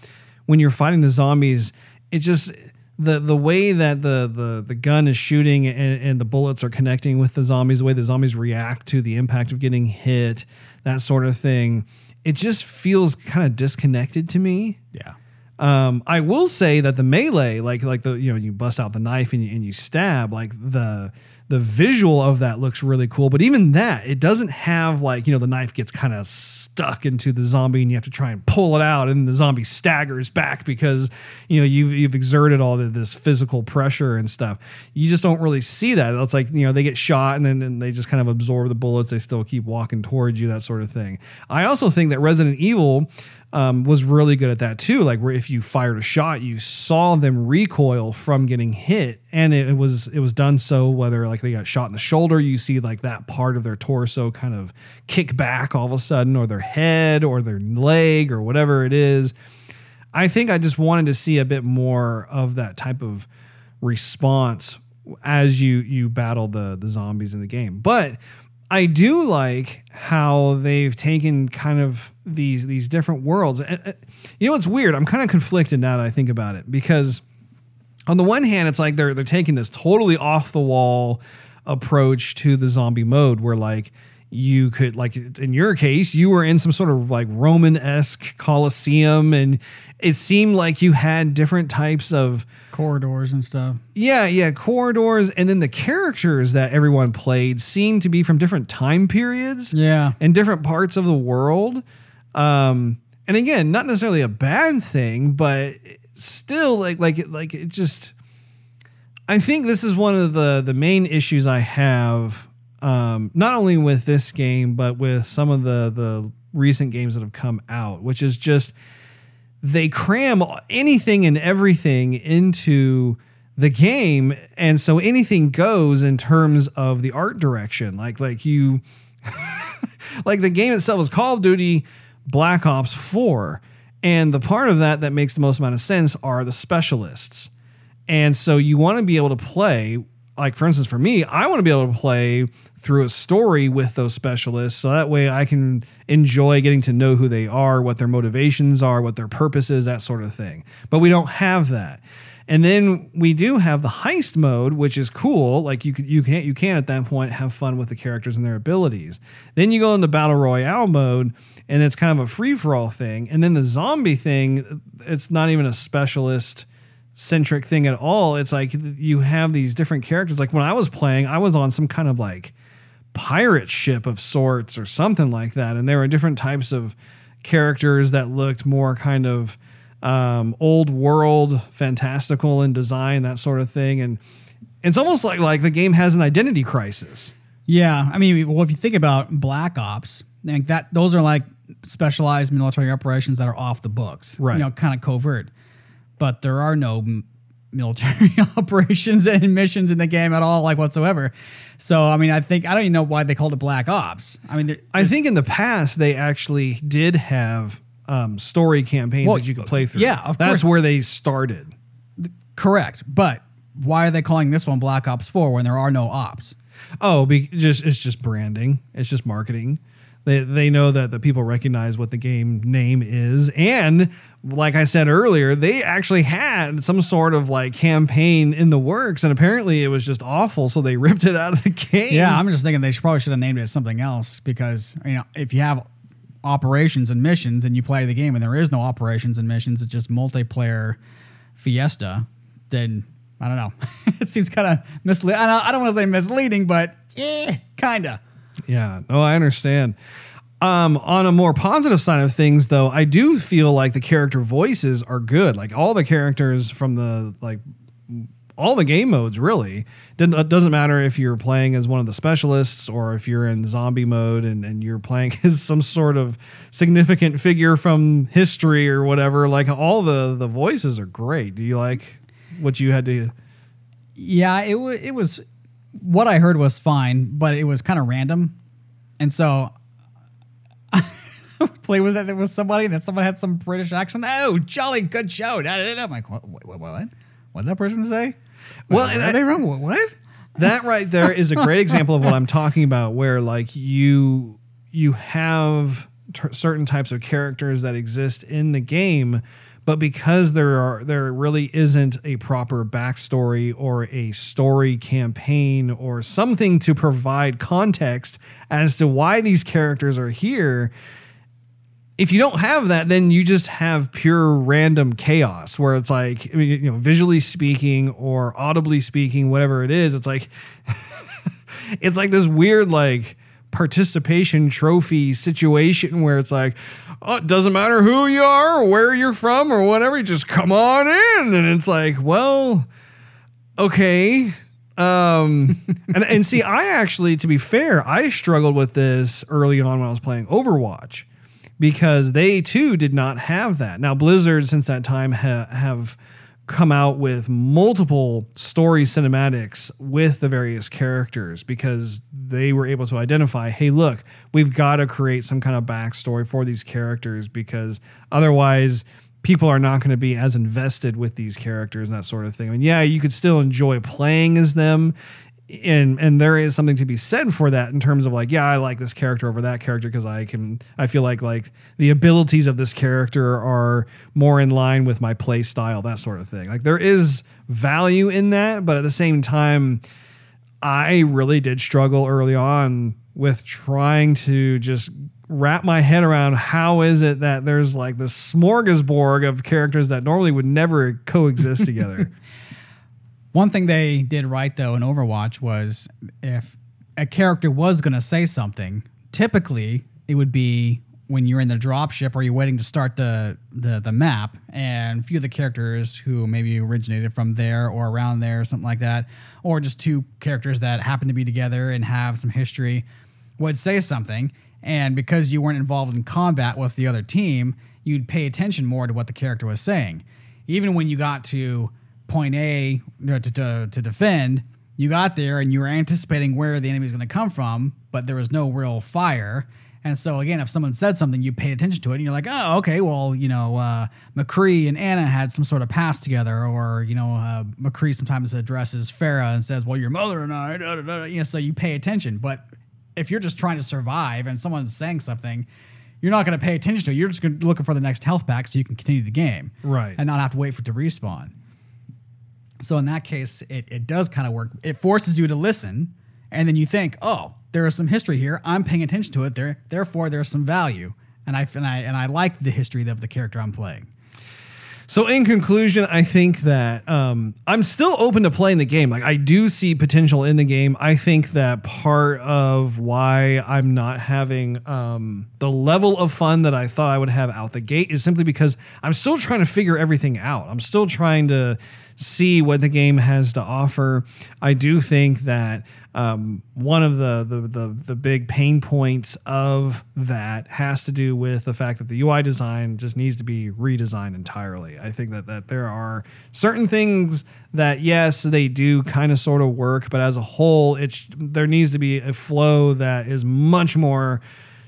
when you're fighting the zombies, it just the the way that the the the gun is shooting and, and the bullets are connecting with the zombies, the way the zombies react to the impact of getting hit, that sort of thing, it just feels kind of disconnected to me. Yeah. Um, I will say that the melee, like like the you know you bust out the knife and you, and you stab, like the the visual of that looks really cool. But even that, it doesn't have like, you know, the knife gets kind of stuck into the zombie and you have to try and pull it out and the zombie staggers back because, you know, you've, you've exerted all this physical pressure and stuff. You just don't really see that. It's like, you know, they get shot and then and they just kind of absorb the bullets. They still keep walking towards you, that sort of thing. I also think that Resident Evil um, was really good at that too. Like where if you fired a shot, you saw them recoil from getting hit, and it, was it was done so whether like they got shot in the shoulder, you see like that part of their torso kind of kick back all of a sudden, or their head, or their leg, or whatever it is. I think I just wanted to see a bit more of that type of response as you you battle the the zombies in the game, but I do like how they've taken kind of these these different worlds. And, uh, you know, it's weird. I'm kind of conflicted now that I think about it because on the one hand, it's like they're they're taking this totally off the wall approach to the zombie mode, where like you could like in your case you were in some sort of like roman-esque coliseum and it seemed like you had different types of corridors and stuff. Yeah yeah corridors and then the characters that everyone played seemed to be from different time periods yeah. and different parts of the world. Um and again not necessarily a bad thing but still like like like it just i think this is one of the the main issues i have um, not only with this game but with some of the the recent games that have come out, which is just they cram anything and everything into the game. And so anything goes in terms of the art direction. Like like you like the game itself is call of duty black ops 4 and the part of that that makes the most amount of sense are the specialists. And so you want to be able to play like for instance for me i want to be able to play through a story with those specialists so that way i can enjoy getting to know who they are what their motivations are what their purpose is that sort of thing. But we don't have that. And then we do have the heist mode which is cool like you can you can you can at that point have fun with the characters and their abilities. Then you go into battle royale mode and it's kind of a free for all thing and then the zombie thing it's not even a specialist centric thing at all. It's like you have these different characters. Like when I was playing, I was on some kind of like pirate ship of sorts or something like that. And there were different types of characters that looked more kind of um, old world, fantastical in design, that sort of thing. And it's almost like like the game has an identity crisis. Yeah, I mean, well, if you think about Black Ops, like that, those are like specialized military operations that are off the books, right? You know, kind of covert but there are no military operations and missions in the game at all, like whatsoever. So, I mean, I think I don't even know why they called it Black Ops. I mean, I think in the past they actually did have um, story campaigns well, that you could play through. Yeah, of that's course. where they started. Correct, but why are they calling this one Black Ops Four when there are no ops? Oh, be, just it's just branding. It's just marketing. They, they know that the people recognize what the game name is. And like I said earlier, they actually had some sort of like campaign in the works. And apparently it was just awful. So they ripped it out of the game. Yeah, I'm just thinking they should, probably should have named it something else because, you know, if you have operations and missions and you play the game and there is no operations and missions, it's just multiplayer fiesta, then I don't know. it seems kind of misleading. I don't want to say misleading, but yeah, kind of. Yeah, no, I understand. Um, on a more positive side of things, though, I do feel like the character voices are good. Like all the characters from the like all the game modes really it doesn't matter if you're playing as one of the specialists or if you're in zombie mode and, and you're playing as some sort of significant figure from history or whatever like all the the voices are great do you like what you had to yeah it, w- it was what I heard was fine, but it was kind of random. And so I play with it with somebody and that someone had some British accent. Oh, jolly good show. I'm like, what? What? What? What did that person say? Well, are they wrong? What? That right there is a great example of what I'm talking about, where like you you have t- certain types of characters that exist in the game but because there are there really isn't a proper backstory or a story campaign or something to provide context as to why these characters are here if you don't have that then you just have pure random chaos where it's like you know visually speaking or audibly speaking whatever it is it's like it's like this weird like participation trophy situation where it's like, oh, it doesn't matter who you are or where you're from or whatever, you just come on in. And it's like, well, okay. Um, and, and see, I actually, to be fair, I struggled with this early on when I was playing Overwatch because they too did not have that. Now, Blizzard, since that time, ha- have come out with multiple story cinematics with the various characters because they were able to identify hey, look, we've got to create some kind of backstory for these characters because otherwise, people are not going to be as invested with these characters and that sort of thing. I mean, yeah, you could still enjoy playing as them and and there is something to be said for that in terms of like yeah I like this character over that character because I can I feel like like the abilities of this character are more in line with my play style that sort of thing. Like there is value in that but at the same time I really did struggle early on with trying to just wrap my head around how is it that there's like this smorgasbord of characters that normally would never coexist together One thing they did right though in Overwatch was if a character was going to say something, typically it would be when you're in the dropship or you're waiting to start the, the the map, and a few of the characters who maybe originated from there or around there or something like that, or just two characters that happen to be together and have some history, would say something, and because you weren't involved in combat with the other team, you'd pay attention more to what the character was saying. Even when you got to point A you know, to, to, to defend, you got there and you were anticipating where the enemy is going to come from, but there was no real fire. And so again, if someone said something, you paid attention to it, and you're like, oh, okay, well, you know, uh, McCree and Ana had some sort of past together, or you know, uh, McCree sometimes addresses Pharah and says, well, your mother and I, da, da, da. You know, so you pay attention. But if you're just trying to survive and someone's saying something, you're not going to pay attention to it. You're just looking for the next health pack so you can continue the game, Right. and not have to wait for it to respawn. So in that case, it, it does kind of work. It forces you to listen, and then you think, oh, there is some history here. I'm paying attention to it. There, therefore, there's some value, and I and I and I like the history of the character I'm playing. So in conclusion, I think that um, I'm still open to playing the game. Like I do see potential in the game. I think that part of why I'm not having um, the level of fun that I thought I would have out the gate is simply because I'm still trying to figure everything out. I'm still trying to see what the game has to offer. I do think that um, one of the, the the the big pain points of that has to do with the fact that the UI design just needs to be redesigned entirely. I think that that there are certain things that yes they do kind of sort of work, but as a whole, it's there needs to be a flow that is much more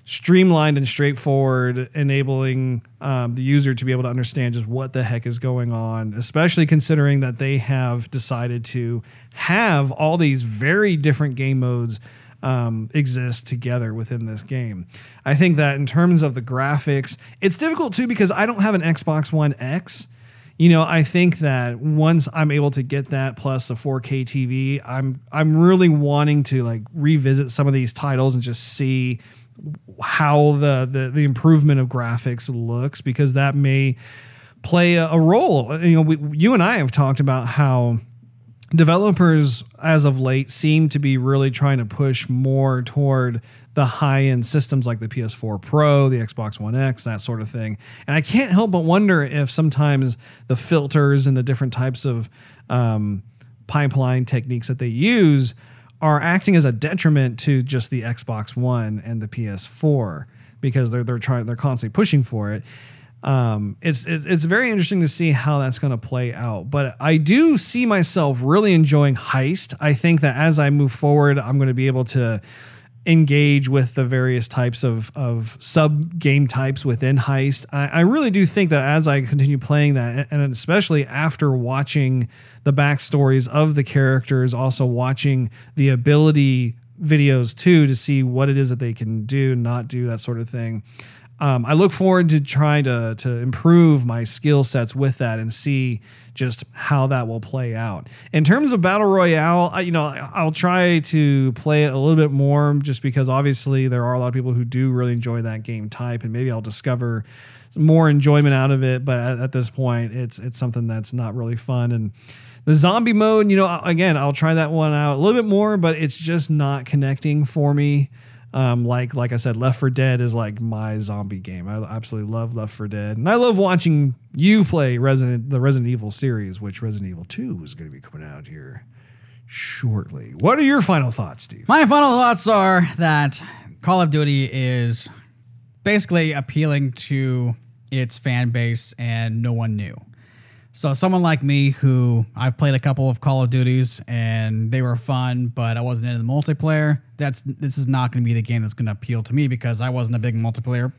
streamlined and straightforward, enabling um, the user to be able to understand just what the heck is going on, especially considering that they have decided to have all these very different game modes um, exist together within this game. I think that in terms of the graphics, it's difficult too because I don't have an Xbox One X. You know, I think that once I'm able to get that plus a 4K TV, I'm I'm really wanting to like revisit some of these titles and just see how the, the the improvement of graphics looks because that may play a, a role. You know, we, you and I have talked about how developers as of late seem to be really trying to push more toward the high end systems like the PS4 Pro, the Xbox One X, that sort of thing. And I can't help but wonder if sometimes the filters and the different types of um, pipeline techniques that they use are acting as a detriment to just the Xbox One and the PS4 because they're they're trying they're constantly pushing for it. Um, it's it's it's very interesting to see how that's going to play out. But I do see myself really enjoying Heist. I think that as I move forward, I'm going to be able to engage with the various types of, of sub game types within Heist. I, I really do think that as I continue playing that, and especially after watching the backstories of the characters, also watching the ability videos too to see what it is that they can do, not do, that sort of thing. Um, I look forward to trying to to improve my skill sets with that and see just how that will play out. In terms of battle royale, I, you know, I'll try to play it a little bit more just because obviously there are a lot of people who do really enjoy that game type, and maybe I'll discover more enjoyment out of it. But at, at this point, it's it's something that's not really fun and. The zombie mode, you know, again, I'll try that one out a little bit more, but it's just not connecting for me. Um, like like I said, Left 4 Dead is like my zombie game. I absolutely love Left 4 Dead, and I love watching you play Resident the Resident Evil series, which Resident Evil 2 is going to be coming out here shortly. What are your final thoughts, Steve? My final thoughts are that Call of Duty is basically appealing to its fan base and no one knew. So someone like me who I've played a couple of Call of Duties and they were fun, but I wasn't into the multiplayer. That's this is not going to be the game that's going to appeal to me because I wasn't a big multiplayer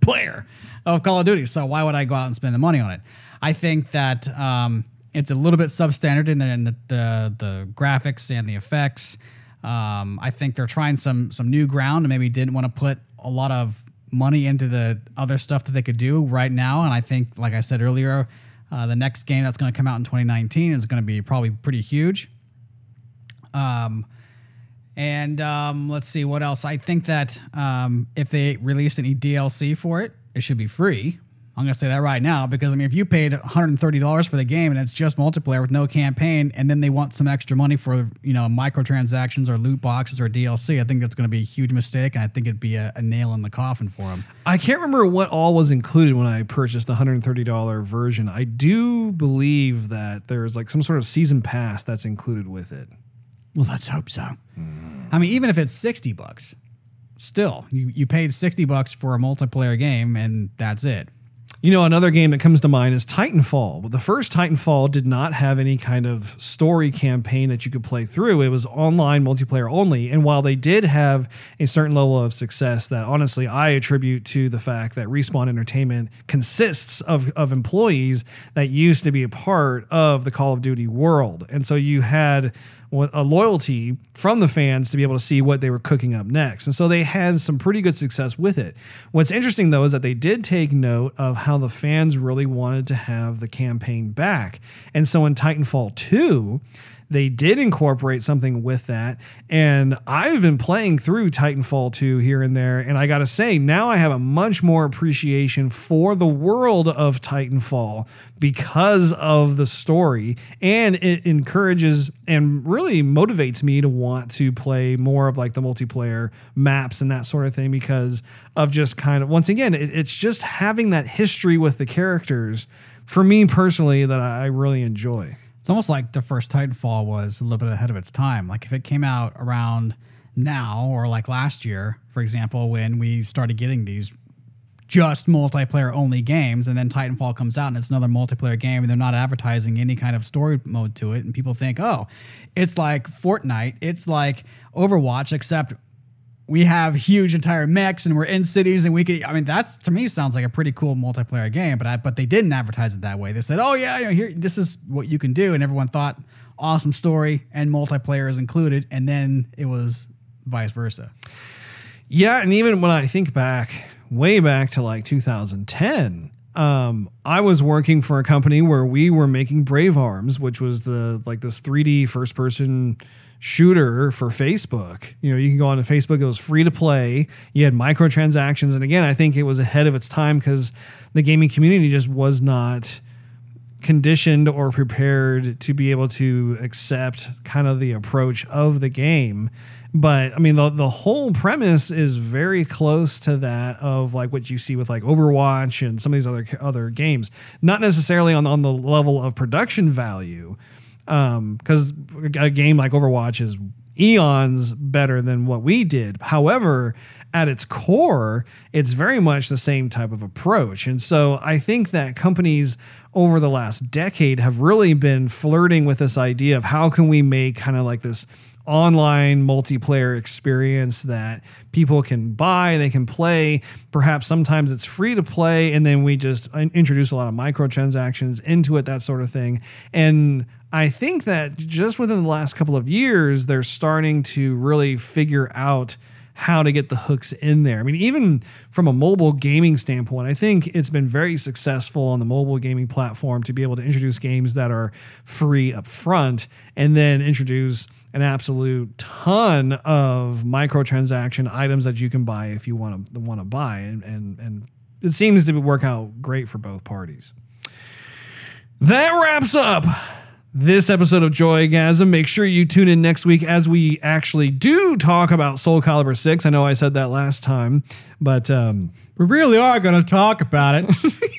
player of Call of Duty. So why would I go out and spend the money on it? I think that um, it's a little bit substandard in the, in the, the, the graphics and the effects. Um, I think they're trying some some new ground and maybe didn't want to put a lot of money into the other stuff that they could do right now. And I think, like I said earlier, uh, the next game that's going to come out in 2019 is going to be probably pretty huge. Um, and um, let's see what else. I think that um, if they release any DLC for it, it should be free. I'm going to say that right now because I mean, if you paid $130 for the game and it's just multiplayer with no campaign, and then they want some extra money for you know microtransactions or loot boxes or DLC, I think that's going to be a huge mistake, and I think it'd be a, a nail in the coffin for them. I can't remember what all was included when I purchased the $130 version. I do believe that there's like some sort of season pass that's included with it. Well, let's hope so. Hmm. I mean, even if it's 60 bucks, still, you, you paid 60 bucks for a multiplayer game and that's it. You know, another game that comes to mind is Titanfall. But the first Titanfall did not have any kind of story campaign that you could play through. It was online multiplayer only. And while they did have a certain level of success that honestly I attribute to the fact that Respawn Entertainment consists of, of employees that used to be a part of the Call of Duty world. And so you had a loyalty from the fans to be able to see what they were cooking up next. And so they had some pretty good success with it. What's interesting though is that they did take note of how the fans really wanted to have the campaign back. And so in Titanfall 2, they did incorporate something with that. And I've been playing through Titanfall 2 here and there. And I got to say, now I have a much more appreciation for the world of Titanfall because of the story. And it encourages and really motivates me to want to play more of like the multiplayer maps and that sort of thing because of just kind of, once again, it, it's just having that history with the characters for me personally that I really enjoy. It's almost like the first Titanfall was a little bit ahead of its time. Like if it came out around now or like last year, for example, when we started getting these just multiplayer only games and then Titanfall comes out and it's another multiplayer game and they're not advertising any kind of story mode to it and people think, "Oh, it's like Fortnite, it's like Overwatch except we have huge entire mechs and we're in cities and we could I mean that's to me sounds like a pretty cool multiplayer game but I but they didn't advertise it that way. They said, "Oh yeah, you know, here this is what you can do." And everyone thought awesome story and multiplayer is included and then it was vice versa. Yeah, and even when I think back way back to like 2010, um, I was working for a company where we were making Brave Arms, which was the like this 3D first person shooter for Facebook. You know, you can go on to Facebook, it was free to play. You had microtransactions. And again, I think it was ahead of its time because the gaming community just was not conditioned or prepared to be able to accept kind of the approach of the game. But I mean, the, the whole premise is very close to that of like what you see with like Overwatch and some of these other other games. Not necessarily on, on the level of production value, because um, a game like Overwatch is eons better than what we did. However, at its core, it's very much the same type of approach. And so I think that companies over the last decade have really been flirting with this idea of how can we make kind of like this online multiplayer experience that people can buy, they can play. Perhaps sometimes it's free to play, and then we just introduce a lot of microtransactions into it, that sort of thing. And I think that just within the last couple of years, they're starting to really figure out how to get the hooks in there. I mean, even from a mobile gaming standpoint, I think it's been very successful on the mobile gaming platform to be able to introduce games that are free up front and then introduce an absolute ton of microtransaction items that you can buy if you want to want to buy and, and and it seems to work out great for both parties. That wraps up this episode of Joygasm. Make sure you tune in next week as we actually do talk about Soul Calibur 6. I know I said that last time, but um, we really are going to talk about it.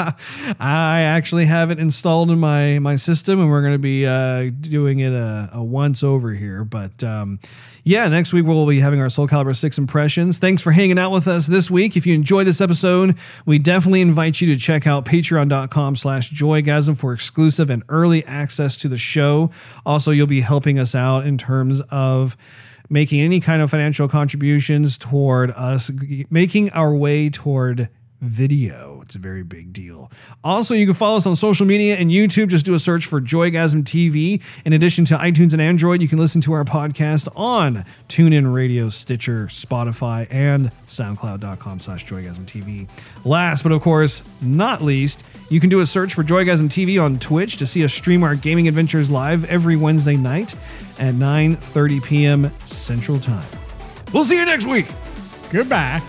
I actually have it installed in my my system, and we're going to be uh, doing it a, a, once over here. But um, yeah, next week we'll be having our Soul Calibur 6 impressions. Thanks for hanging out with us this week. If you enjoyed this episode, we definitely invite you to check out patreon.com slash joygasm for exclusive and early access to the show. Also, you'll be helping us out in terms of making any kind of financial contributions toward us making our way toward video. It's a very big deal. Also, you can follow us on social media and YouTube. Just do a search for Joygasm TV. In addition to iTunes and Android, you can listen to our podcast on TuneIn Radio, Stitcher, Spotify, and SoundCloud.com slash Joygasm TV. Last but of course not least, you can do a search for Joygasm TV on Twitch to see us stream our gaming adventures live every Wednesday night at 9:30 p.m. Central Time. We'll see you next week. Goodbye.